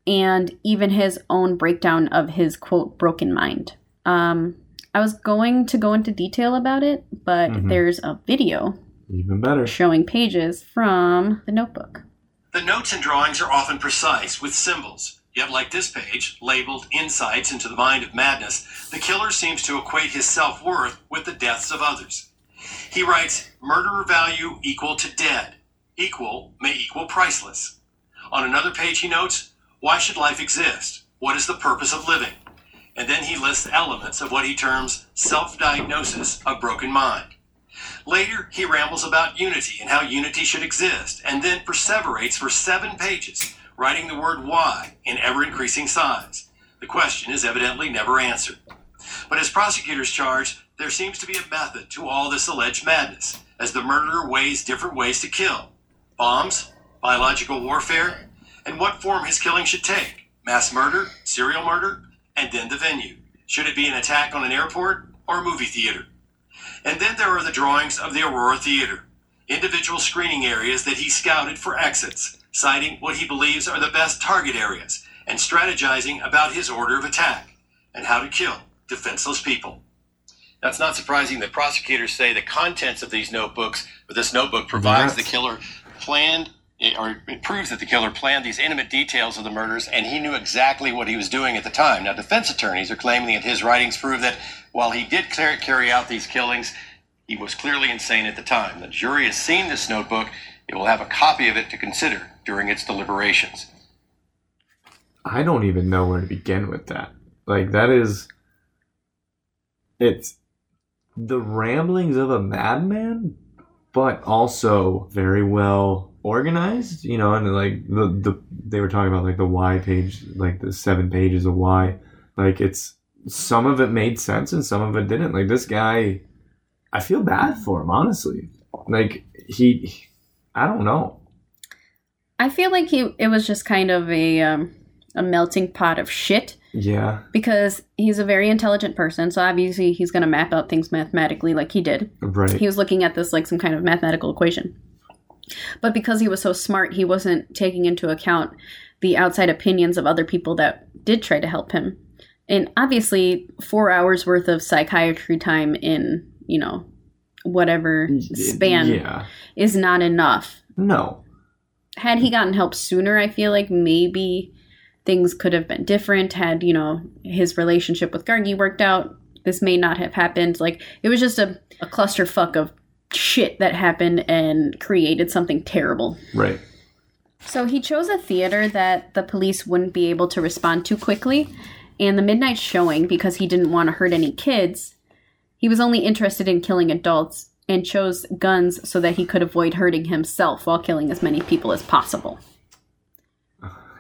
and even his own breakdown of his quote broken mind. Um, I was going to go into detail about it, but there's a video Even better. showing pages from the notebook. The notes and drawings are often precise with symbols. Yet, like this page, labeled Insights into the Mind of Madness, the killer seems to equate his self worth with the deaths of others. He writes, Murderer value equal to dead. Equal may equal priceless. On another page, he notes, Why should life exist? What is the purpose of living? And then he lists elements of what he terms self diagnosis of broken mind. Later, he rambles about unity and how unity should exist, and then perseverates for seven pages, writing the word why in ever increasing size. The question is evidently never answered. But as prosecutors charge, there seems to be a method to all this alleged madness, as the murderer weighs different ways to kill bombs, biological warfare, and what form his killing should take mass murder, serial murder, and then the venue. Should it be an attack on an airport or a movie theater? And then there are the drawings of the Aurora Theater, individual screening areas that he scouted for exits, citing what he believes are the best target areas, and strategizing about his order of attack and how to kill defenseless people. It's not surprising that prosecutors say the contents of these notebooks, or this notebook, provides the killer planned, or it proves that the killer planned these intimate details of the murders, and he knew exactly what he was doing at the time. Now, defense attorneys are claiming that his writings prove that while he did carry out these killings, he was clearly insane at the time. The jury has seen this notebook. It will have a copy of it to consider during its deliberations. I don't even know where to begin with that. Like that is it's the ramblings of a madman, but also very well organized, you know, and like the the they were talking about like the why page, like the seven pages of why. Like it's some of it made sense and some of it didn't. Like this guy I feel bad for him, honestly. Like he I don't know. I feel like he it was just kind of a um, a melting pot of shit Yeah. because he's a very intelligent person. So obviously he's going to map out things mathematically like he did. Right. He was looking at this like some kind of mathematical equation. But because he was so smart, he wasn't taking into account the outside opinions of other people that did try to help him. And obviously, four hours worth of psychiatry time in, you know, whatever span Yeah. is not enough. No. Had he gotten help sooner, I feel like maybe things could have been different. Had, you know, his relationship with Gargi worked out, this may not have happened. Like, it was just a, a clusterfuck of shit that happened and created something terrible. Right. So he chose a theater that the police wouldn't be able to respond to quickly, and the midnight showing because he didn't want to hurt any kids. He was only interested in killing adults and chose guns so that he could avoid hurting himself while killing as many people as possible.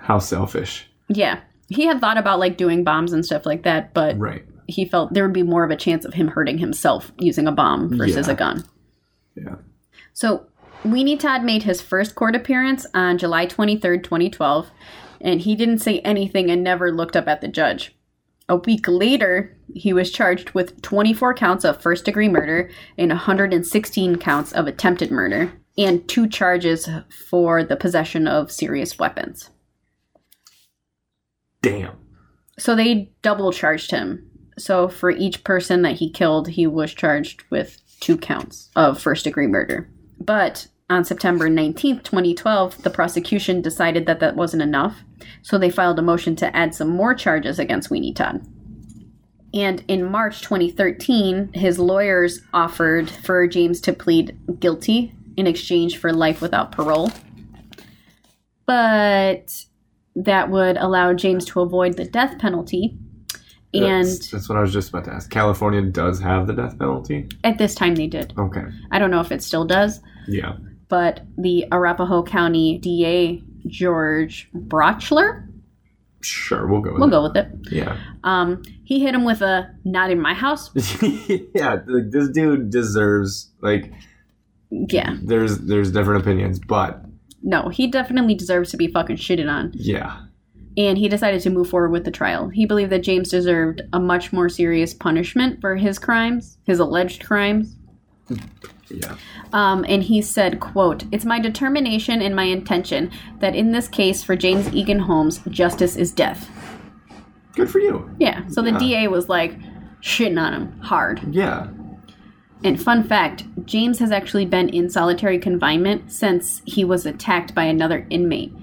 How selfish. Yeah. He had thought about like doing bombs and stuff like that, but Right. he felt there would be more of a chance of him hurting himself using a bomb versus Yeah. a gun. Yeah. So, Weenie Todd made his first court appearance on July 23rd, 2012, and he didn't say anything and never looked up at the judge. A week later, he was charged with 24 counts of first degree murder and 116 counts of attempted murder, and two charges for the possession of serious weapons. Damn. So they double charged him. So for each person that he killed, he was charged with two counts of first degree murder. But on September 19th, 2012, the prosecution decided that that wasn't enough. So they filed a motion to add some more charges against Weenie Todd. And in March 2013, his lawyers offered for James to plead guilty in exchange for life without parole. But that would allow James to avoid the death penalty. And That's, that's what I was just about to ask. California does have the death penalty. at this time they did. Okay. I don't know if it still does, Yeah. but the Arapahoe County DA, George Brauchler, Sure, we'll go with we'll it. go with it. Yeah. Um, he hit him with a not in my house. yeah, like this dude deserves like Yeah. there's there's different opinions, but No, he definitely deserves to be fucking shitted on. yeah. And he decided to move forward with the trial. He believed that James deserved a much more serious punishment for his crimes, his alleged crimes. Yeah. Um, and he said, quote, It's my determination and my intention that in this case for James Eagan Holmes, justice is death. Good for you. Yeah. So the DA was like shitting on him hard. Yeah. And fun fact James has actually been in solitary confinement since he was attacked by another inmate.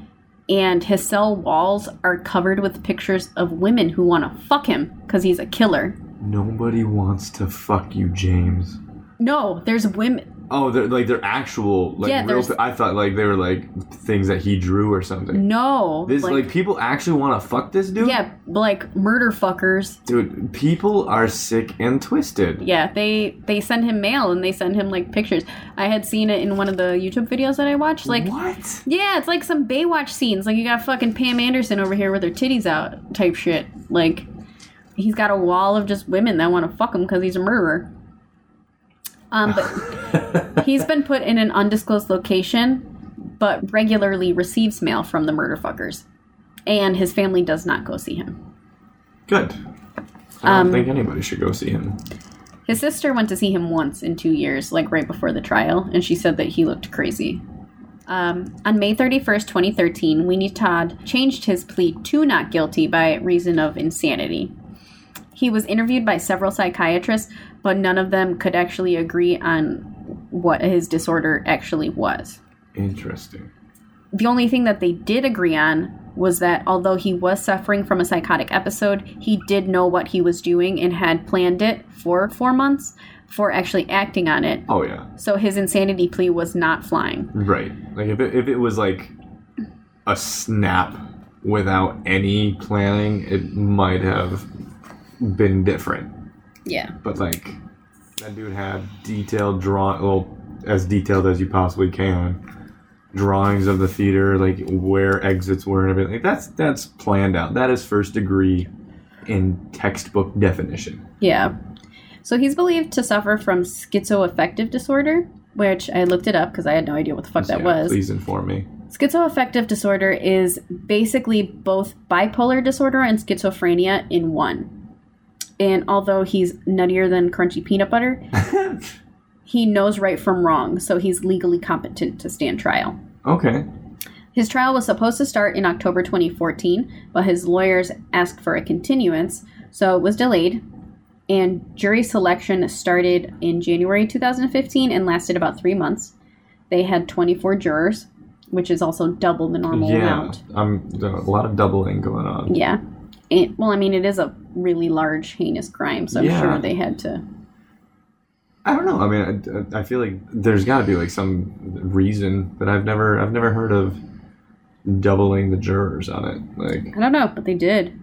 And his cell walls are covered with pictures of women who want to fuck him because he's a killer. Nobody wants to fuck you, James. No, there's women. Oh, they're like they're actual like Yeah, real. I thought like they were like things that he drew or something. No. This like, people actually want to fuck this dude. yeah, like murder fuckers. dude. People are sick and twisted. Yeah, they they send him mail and they send him like pictures. I had seen it in one of the YouTube videos that I watched. Like, what? yeah, it's like some Baywatch scenes. Like you got fucking Pam Anderson over here with her titties out, type shit. Like he's got a wall of just women that want to fuck him because he's a murderer. Um, but he's been put in an undisclosed location, but regularly receives mail from the murder fuckers, and his family does not go see him. Good. I don't Um, think anybody should go see him. His sister went to see him once in two years, like right before the trial, and she said that he looked crazy. Um, on May 31st, 2013, Weenie Todd changed his plea to not guilty by reason of insanity. He was interviewed by several psychiatrists, but none of them could actually agree on what his disorder actually was. Interesting. The only thing that they did agree on was that although he was suffering from a psychotic episode, he did know what he was doing and had planned it for four months for actually acting on it. Oh yeah. So his insanity plea was not flying. Right. Like if it, if it was like a snap without any planning, it might have been different. Yeah. But like that dude had detailed draw well as detailed as you possibly can. Drawings of the theater, like where exits were and everything. Like that's that's planned out. That is first degree in textbook definition. Yeah. So he's believed to suffer from schizoaffective disorder, which I looked it up because I had no idea what the fuck that was. Please inform me. Schizoaffective disorder is basically both bipolar disorder and schizophrenia in one. And although he's nuttier than crunchy peanut butter, he knows right from wrong, so he's legally competent to stand trial. Okay. His trial was supposed to start in October 2014, but his lawyers asked for a continuance, so it was delayed. And jury selection started in January 2015 and lasted about three months. They had 24 jurors, which is also double the normal yeah. amount. I'm a lot of doubling going on. Yeah. And, well, I mean, it is a really large, heinous crime, so I'm Yeah. sure they had to. I don't know. I mean, I, I feel like there's got to be like some reason that I've never I've never heard of doubling the jurors on it? Like, I don't know, but they did.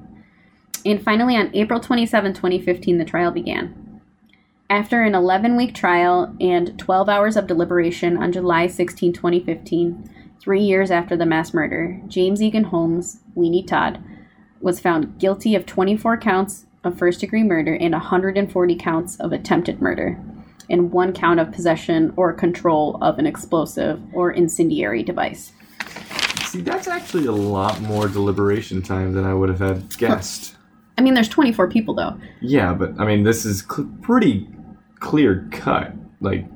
And finally, on April 27, 2015, the trial began. After an 11 week trial and 12 hours of deliberation on July 16, 2015, three years after the mass murder, James Eagan Holmes, Weenie Todd, was found guilty of 24 counts of first degree murder and 140 counts of attempted murder, and one count of possession or control of an explosive or incendiary device. see, that's actually a lot more deliberation time than I would have had guessed. I mean, there's 24 people though. Yeah, but I mean, this is cl- pretty clear cut. Like,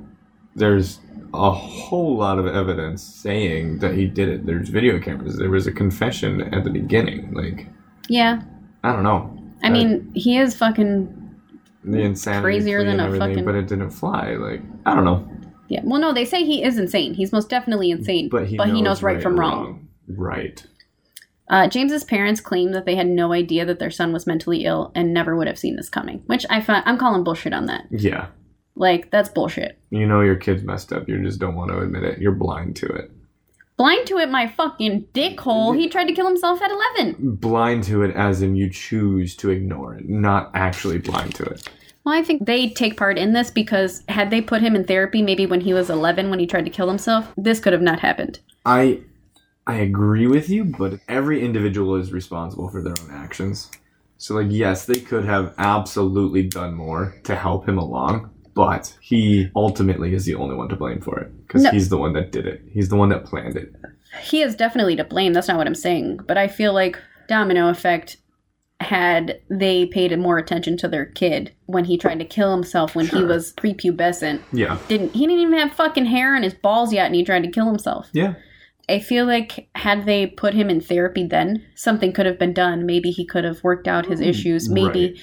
there's a whole lot of evidence saying that he did it. There's video cameras. There was a confession at the beginning. Like, Yeah. I don't know. I mean, he is fucking. the insanity crazier than a fucking- but it didn't fly. Like, I don't know. Yeah. Well, no, they say he is insane. He's most definitely insane. But he, but knows, right, from or wrong. Right. Uh, James's parents claim that they had no idea that their son was mentally ill and never would have seen this coming, which I find I'm calling bullshit on that. Yeah. Like that's bullshit. You know your kid's messed up. You just don't want to admit it. You're blind to it. Blind to it, my fucking dickhole. He tried to kill himself at 11. Blind to it as in you choose to ignore it, not actually blind to it. Well, I think they take part in this because had they put him in therapy, maybe when he was 11, when he tried to kill himself, this could have not happened. I I agree with you, but every individual is responsible for their own actions. So like yes, they could have absolutely done more to help him along, but he ultimately is the only one to blame for it because No. he's the one that did it. He's the one that planned it. He is definitely to blame. That's not what I'm saying. But I feel like domino effect had they paid more attention to their kid when he tried to kill himself when he was prepubescent. Yeah. Didn't he didn't even have fucking hair on his balls yet and he tried to kill himself. Yeah. I feel like had they put him in therapy then, something could have been done. Maybe he could have worked out his mm, issues. Maybe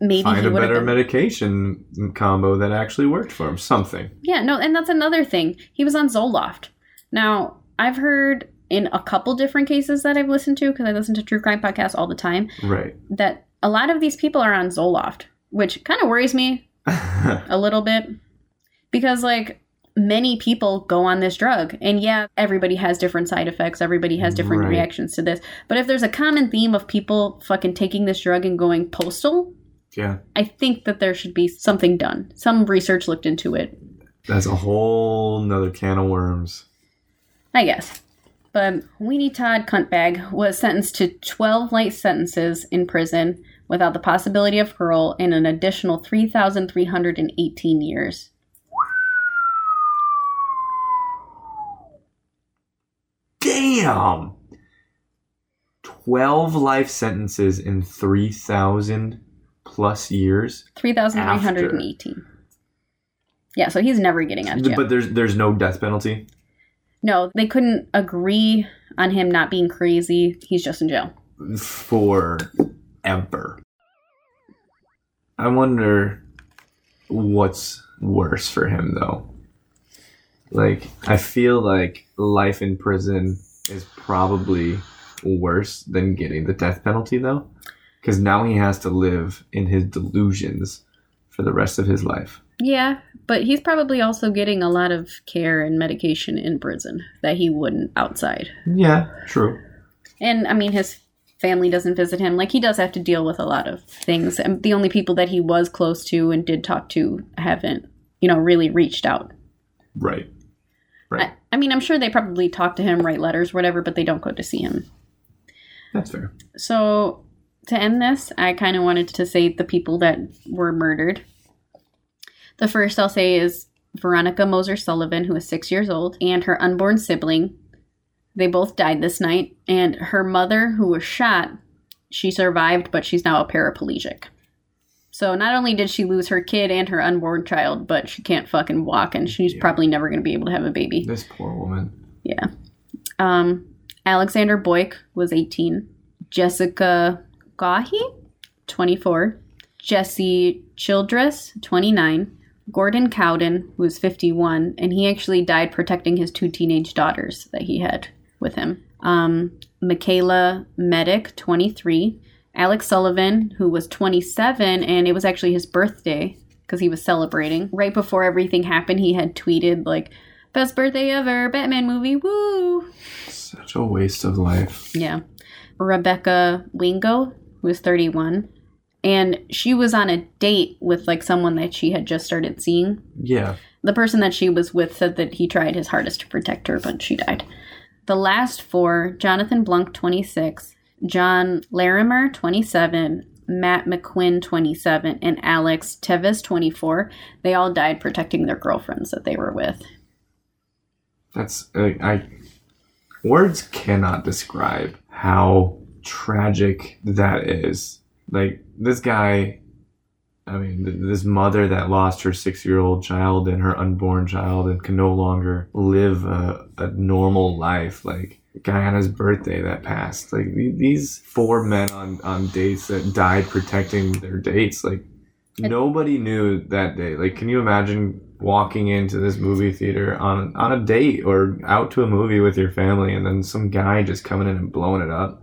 maybe Find he a better been medication combo that actually worked for him. Something. Yeah, no, and that's another thing. He was on Zoloft. Now, I've heard in a couple different cases that I've listened to, because I listen to true crime podcasts all the time, Right. that a lot of these people are on Zoloft, which kind of worries me a little bit. Because, like, many people go on this drug. And yeah, everybody has different side effects, everybody has different Right. reactions to this. But if there's a common theme of people fucking taking this drug and going postal, yeah. I think that there should be something done. Some research looked into it. That's a whole nother can of worms. I guess. But Weenie Todd Cuntbag was sentenced to 12 light sentences in prison without the possibility of parole and an additional 3,318 years. Damn! 12 life sentences in 3,000 plus years. 3,318. Yeah, so he's never getting out of jail. But there's there's no death penalty. no, they couldn't agree on him not being crazy. He's just in jail. forever. I wonder what's worse for him though. Like I feel like life in prison is probably worse than getting the death penalty though cuz now he has to live in his delusions for the rest of his life. Yeah, but he's probably also getting a lot of care and medication in prison that he wouldn't outside. Yeah, true. And I mean, his family doesn't visit him. Like, he does have to deal with a lot of things. And the only people that he was close to and did talk to haven't, you know, really reached out. Right. Right. I, I mean, I'm sure they probably talk to him, write letters, whatever, but they don't go to see him. That's fair. So, to end this, I kind of wanted to say the people that were murdered. The first I'll say is Veronica Moser Sullivan, who is six years old, and her unborn sibling. They both died this night, and her mother, who was shot, she survived, but she's now a paraplegic. So not only did she lose her kid and her unborn child, but she can't fucking walk, and she's Yeah. probably never going to be able to have a baby. This poor woman. Yeah. Um, Alexander Boik was 18. Jessica Ghawi, 24. Jesse Childress, 29. Gordon Cowden, who was 51, and he actually died protecting his two teenage daughters that he had with him. Um, Micayla Medek, 23. Alex Sullivan, who was 27, and it was actually his birthday because he was celebrating. Right before everything happened, he had tweeted, like, Best birthday ever, Batman movie, woo! Such a waste of life. Yeah. Rebecca Wingo was 31. And she was on a date with like someone that she had just started seeing. Yeah. The person that she was with said that he tried his hardest to protect her, but she died. The last four Jonathan Blunk, 26, John Larimer, 27, Matt McQuinn, 27, and Alex Teves, 24, they all died protecting their girlfriends that they were with. That's I words cannot describe how tragic that is. Like this guy I mean, th- this mother that lost her six-year-old child and her unborn child and can no longer live a, a normal life. Like the guy on his birthday that passed. Like th- these four men on on dates that died protecting their dates. Like nobody knew that day. Like, can you imagine walking into this movie theater on on a date or out to a movie with your family and then some guy just coming in and blowing it up?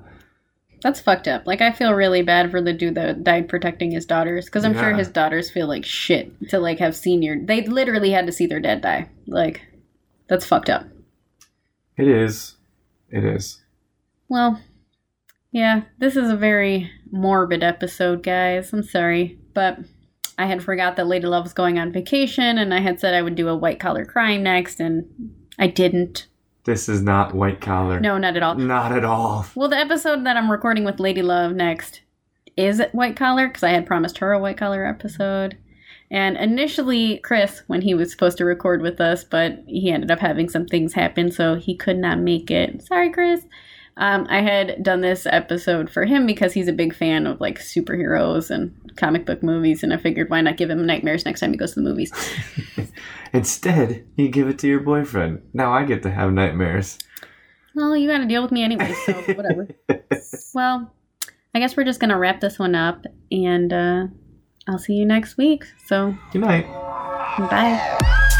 That's fucked up. Like, I feel really bad for the dude that died protecting his daughters because I'm sure his daughters feel like shit to like have seen your. They literally had to see their dad die. Like, that's fucked up. It is. It is. Well, yeah, this is a very morbid episode, guys. I'm sorry, but I had forgot that Lady Love was going on vacation, and I had said I would do a white collar crime next, and I didn't. This is not white collar. No, not at all. Not at all. Well, the episode that I'm recording with Lady Love next is white collar because I had promised her a white collar episode. And initially, Chris, when he was supposed to record with us, but he ended up having some things happen, so he could not make it. Sorry, Chris. Um, I had done this episode for him because he's a big fan of like superheroes and comic book movies, and I figured why not give him nightmares next time he goes to the movies. Instead, you give it to your boyfriend. Now I get to have nightmares. well, you got to deal with me anyway, so whatever. well, I guess we're just gonna wrap this one up, and uh, I'll see you next week. So, Good night. bye.